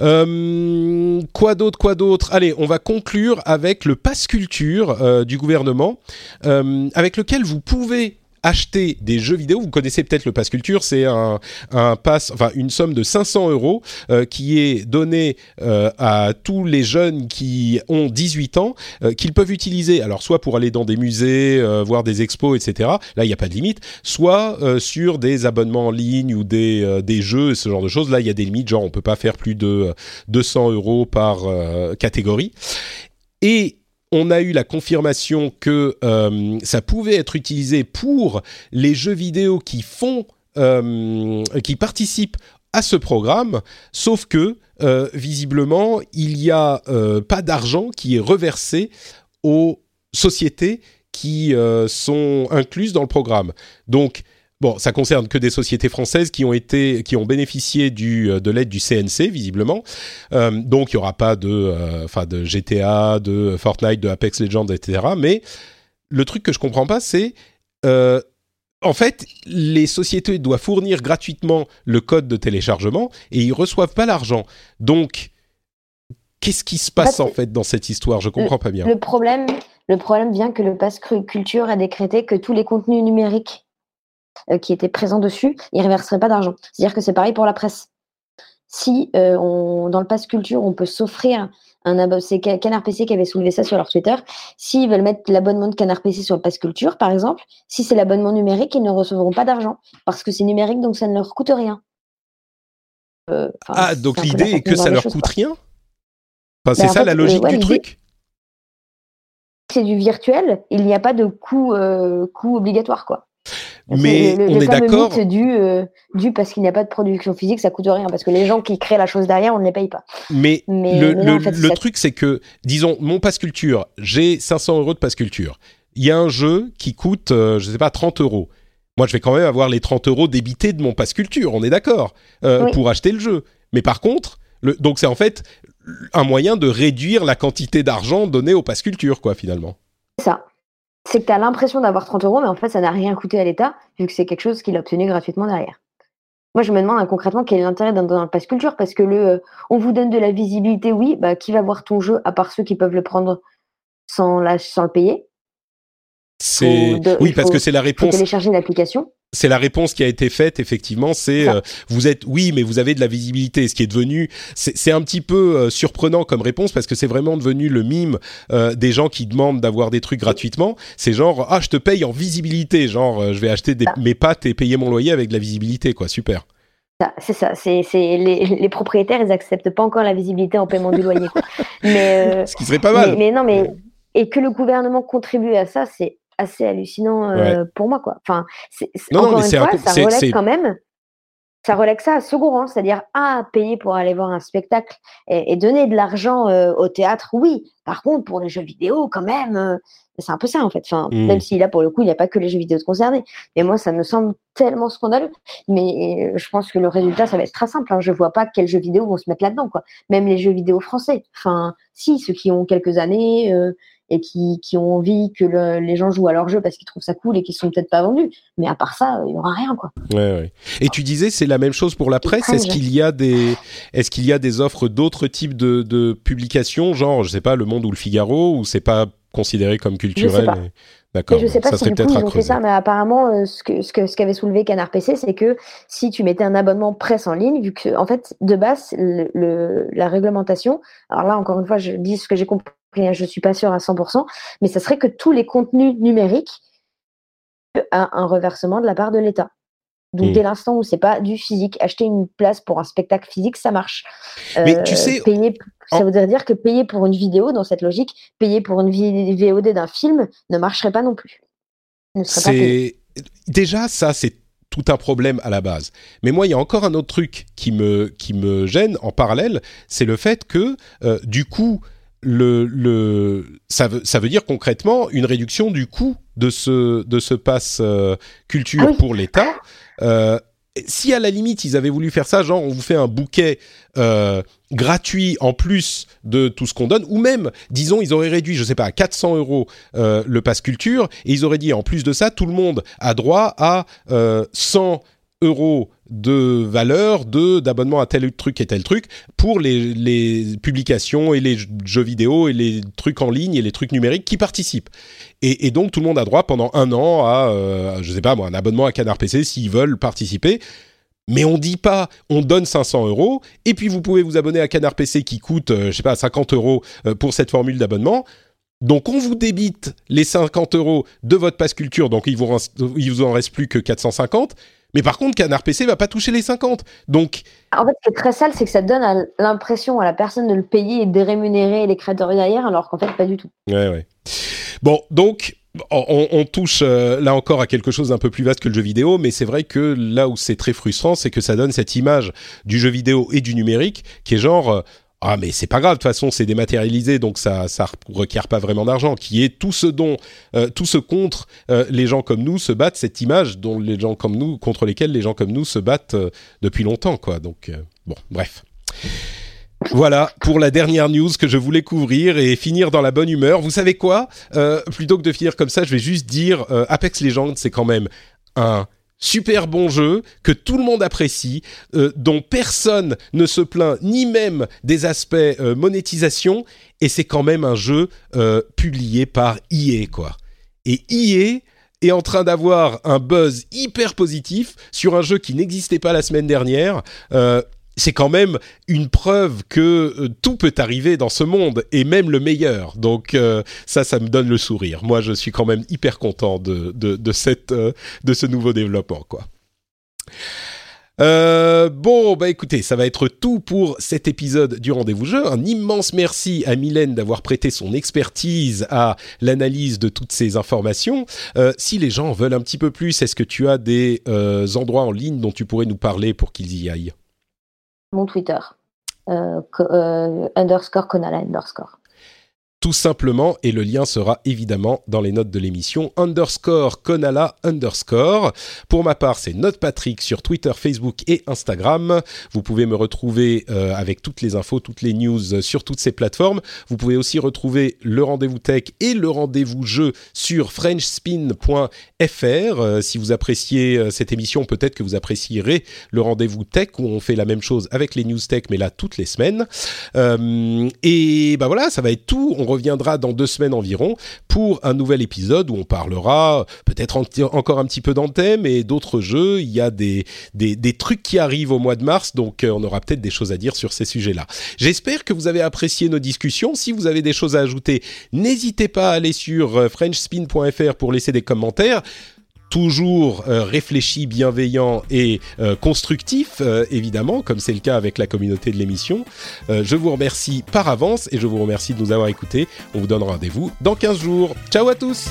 Euh, quoi d'autre, quoi d'autre? Allez, on va conclure avec le pass culture euh, du gouvernement, euh, avec lequel vous pouvez acheter des jeux vidéo. Vous connaissez peut-être le pass culture, c'est un, pass, enfin une somme de 500 euros euh, qui est donnée euh, à tous les jeunes qui ont 18 ans, euh, qu'ils peuvent utiliser. Alors soit pour aller dans des musées, voir des expos, etc. Là, il n'y a pas de limite. Soit sur des abonnements en ligne ou des des jeux, ce genre de choses. Là, il y a des limites. Genre, on peut pas faire plus de euh, 200 euros par catégorie. Et on a eu la confirmation que euh, ça pouvait être utilisé pour les jeux vidéo qui euh, participent à ce programme, sauf que euh, visiblement il n'y a pas d'argent qui est reversé aux sociétés qui sont incluses dans le programme. Donc Bon, ça concerne que des sociétés françaises qui ont été, qui ont bénéficié du, euh, de l'aide du CNC visiblement. Euh, donc il y aura pas de, euh, enfin de GTA, de Fortnite, de Apex Legends, etc. Mais le truc que je comprends pas, c'est euh, en fait, les sociétés doivent fournir gratuitement le code de téléchargement et ils reçoivent pas l'argent. Donc, qu'est-ce qui se passe En fait, dans cette histoire? Je comprends pas bien. Le problème, le problème vient que le pass culture a décrété que tous les contenus numériques qui étaient présents dessus, ils ne reverseraient pas d'argent. C'est-à-dire que c'est pareil pour la presse. Si euh, on, dans le pass culture, on peut s'offrir un abonnement, c'est Ca- Canard PC qui avait soulevé ça sur leur Twitter. S'ils veulent mettre l'abonnement de Canard PC sur le pass culture, par exemple, si c'est l'abonnement numérique, ils ne recevront pas d'argent parce que c'est numérique, donc ça ne leur coûte rien. Euh, Ah, donc l'idée est que ça leur choses, coûte quoi. rien? Enfin, c'est en ça fait, la euh, logique ouais, du truc? c'est du virtuel, il n'y a pas de coût, euh, coût obligatoire, quoi. Mais le, le- on le est d'accord. du, euh, du parce qu'il n'y a pas de production physique, ça coûte rien, parce que les gens qui créent la chose derrière, on ne les paye pas. Mais, Mais- le, mais non, le- en fait, le ça- truc, c'est que, disons, mon pass culture, j'ai 500 euros de pass culture. Il y a un jeu qui coûte, euh, je sais pas, 30 euros. Moi, je vais quand même avoir les 30 euros débités de mon pass culture, on est d'accord, euh, Oui. pour acheter le jeu. Mais par contre, donc c'est en fait un moyen de réduire la quantité d'argent donné au pass culture, quoi, finalement. C'est ça. C'est que tu as l'impression d'avoir 30 euros, mais en fait, ça n'a rien coûté à l'État, vu que c'est quelque chose qu'il a obtenu gratuitement derrière. Moi, je me demande hein, concrètement quel est l'intérêt d'un dans le pass culture? Parce que le, euh, on vous donne de la visibilité, oui, bah, qui va voir ton jeu à part ceux qui peuvent le prendre sans, la, sans le payer? C'est oui parce que c'est la réponse. Télécharger l'application c'est la réponse qui a été faite effectivement. C'est euh, vous êtes oui, mais vous avez de la visibilité. Ce qui est devenu, c'est un petit peu euh, surprenant comme réponse parce que c'est vraiment devenu le mime euh, des gens qui demandent d'avoir des trucs gratuitement. C'est genre ah je te paye en visibilité, genre je vais acheter mes pâtes et payer mon loyer avec de la visibilité quoi. Super. C'est ça, c'est les, les, propriétaires, ils acceptent pas encore la visibilité en paiement du loyer. Mais, *laughs* Ce qui serait pas mal. mais non, mais et que le gouvernement contribue à ça, c'est assez hallucinant euh, pour moi, quoi. Enfin, encore une fois, ça relève quand même. Ça relève ça à second rang, c'est-à-dire à payer pour aller voir un spectacle et, donner de l'argent euh, au théâtre, oui. Par contre, pour les jeux vidéo, quand même, euh, c'est un peu ça en fait. Enfin, mmh. Même si là, pour le coup, il n'y a pas que les jeux vidéo concernés. Mais moi, ça me semble tellement scandaleux. Mais je pense que le résultat, ça va être très simple. Hein. Je vois pas quels jeux vidéo vont se mettre là-dedans, quoi. Même les jeux vidéo français. Enfin, si, ceux qui ont quelques années, et qui, qui ont envie que les gens jouent à leur jeu parce qu'ils trouvent ça cool et qu'ils sont peut-être pas vendus. Mais à part ça, il y aura rien, quoi. Ouais, ouais. Et tu disais, c'est la même chose pour la presse. Est-ce qu'il y a des, est-ce qu'il y a des offres d'autres types de, de publications, genre, je sais pas, Le Monde ou Le Figaro, ou c'est pas considéré comme culturel D'accord. Je sais pas si du coup ils ont fait ça, mais apparemment, euh, ce que ce que ce qu'avait soulevé Canard PC, c'est que si tu mettais un abonnement presse en ligne, vu que en fait de base le, la réglementation, alors là encore une fois, je dis ce que j'ai compris Je suis pas sûre à 100%, mais ça serait que tous les contenus numériques a un reversement de la part de l'État. Donc, hmm. dès l'instant où c'est pas du physique, acheter une place pour un spectacle physique, ça marche. Mais tu euh, sais, payer, ça voudrait dire que payer pour une vidéo, dans cette logique, payer pour une VOD d'un film ne marcherait pas non plus. C'est déjà ça, c'est tout un problème à la base. Mais moi, il y a encore un autre truc qui me qui me gêne en parallèle, c'est le fait que euh, du coup le, le, ça, veut, ça veut dire concrètement une réduction du coût de ce, de ce pass euh, culture ah pour l'État. Euh, si à la limite ils avaient voulu faire ça, genre on vous fait un bouquet euh, gratuit en plus de tout ce qu'on donne, ou même, disons, ils auraient réduit, je sais pas, à 400 euros euh, le pass culture, et ils auraient dit en plus de ça, tout le monde a droit à 100 euros de valeur de d'abonnement à tel truc et tel truc pour les, les, publications et les jeux vidéo et les trucs en ligne et les trucs numériques qui participent. Et, donc tout le monde a droit pendant un an à, euh, je sais pas moi, un abonnement à Canard PC s'ils veulent participer. Mais on dit pas, on donne 500 euros, et puis vous pouvez vous abonner à Canard PC qui coûte, euh, je sais pas, 50 euros euh, pour cette formule d'abonnement. Donc on vous débite les 50 euros de votre passe culture, donc il vous, il vous en reste plus que 450 mais par contre, Canard PC va pas toucher les 50. Donc. En fait, ce qui est très sale, c'est que ça donne l'impression à la personne de le payer et de rémunérer les créateurs derrière, alors qu'en fait, pas du tout. Ouais, ouais. Bon, donc. On, touche euh, là encore à quelque chose d'un peu plus vaste que le jeu vidéo, mais c'est vrai que là où c'est très frustrant, c'est que ça donne cette image du jeu vidéo et du numérique qui est genre, euh, ah mais c'est pas grave de toute façon c'est dématérialisé donc ça ça requiert pas vraiment d'argent qui est tout ce dont euh, tout ce contre euh, les gens comme nous se battent cette image dont les gens comme nous contre lesquels les gens comme nous se battent euh, depuis longtemps quoi. Donc bon bref. Voilà pour la dernière news que je voulais couvrir et finir dans la bonne humeur. Vous savez quoi? Plutôt que de finir comme ça, je vais juste dire Apex Legends, c'est quand même un super bon jeu que tout le monde apprécie, euh, dont personne ne se plaint, ni même des aspects euh, monétisation, et c'est quand même un jeu euh, publié par EA quoi. Et EA est en train d'avoir un buzz hyper positif sur un jeu qui n'existait pas la semaine dernière c'est quand même une preuve que euh, tout peut arriver dans ce monde et même le meilleur. Donc euh, ça, ça me donne le sourire. Moi, je suis quand même hyper content de, de, cette, euh, de ce nouveau développement, quoi. bon, bah écoutez, ça va être tout pour cet épisode du rendez-vous jeu. Un immense merci à Mylène d'avoir prêté son expertise à l'analyse de toutes ces informations. si les gens veulent un petit peu plus, est-ce que tu as des endroits en ligne dont tu pourrais nous parler pour qu'ils y aillent? Mon Twitter. Euh, euh, underscore Konala underscore. Tout simplement, et le lien sera évidemment dans les notes de l'émission, underscore Konala underscore. Pour ma part, c'est Note Patrick sur Twitter, Facebook et Instagram. Vous pouvez me retrouver euh, avec toutes les infos, toutes les news sur toutes ces plateformes. Vous pouvez aussi retrouver le rendez-vous tech et le rendez-vous jeu sur frenchspin.fr. Euh, si vous appréciez euh, cette émission, peut-être que vous apprécierez le rendez-vous tech où on fait la même chose avec les news tech, mais là toutes les semaines. et ben voilà, ça va être tout. Reviendra dans deux semaines environ pour un nouvel épisode où on parlera peut-être encore un petit peu d'Anthem et d'autres jeux. Il y a des, trucs qui arrivent au mois de mars, donc euh, on aura peut-être des choses à dire sur ces sujets-là. J'espère que vous avez apprécié nos discussions. Si vous avez des choses à ajouter, n'hésitez pas à aller sur euh, frenchspin.fr pour laisser des commentaires toujours euh, réfléchi, bienveillant et euh, constructif, euh, évidemment, comme c'est le cas avec la communauté de l'émission. je vous remercie par avance et je vous remercie de nous avoir écoutés. On vous donne rendez-vous dans 15 jours. Ciao à tous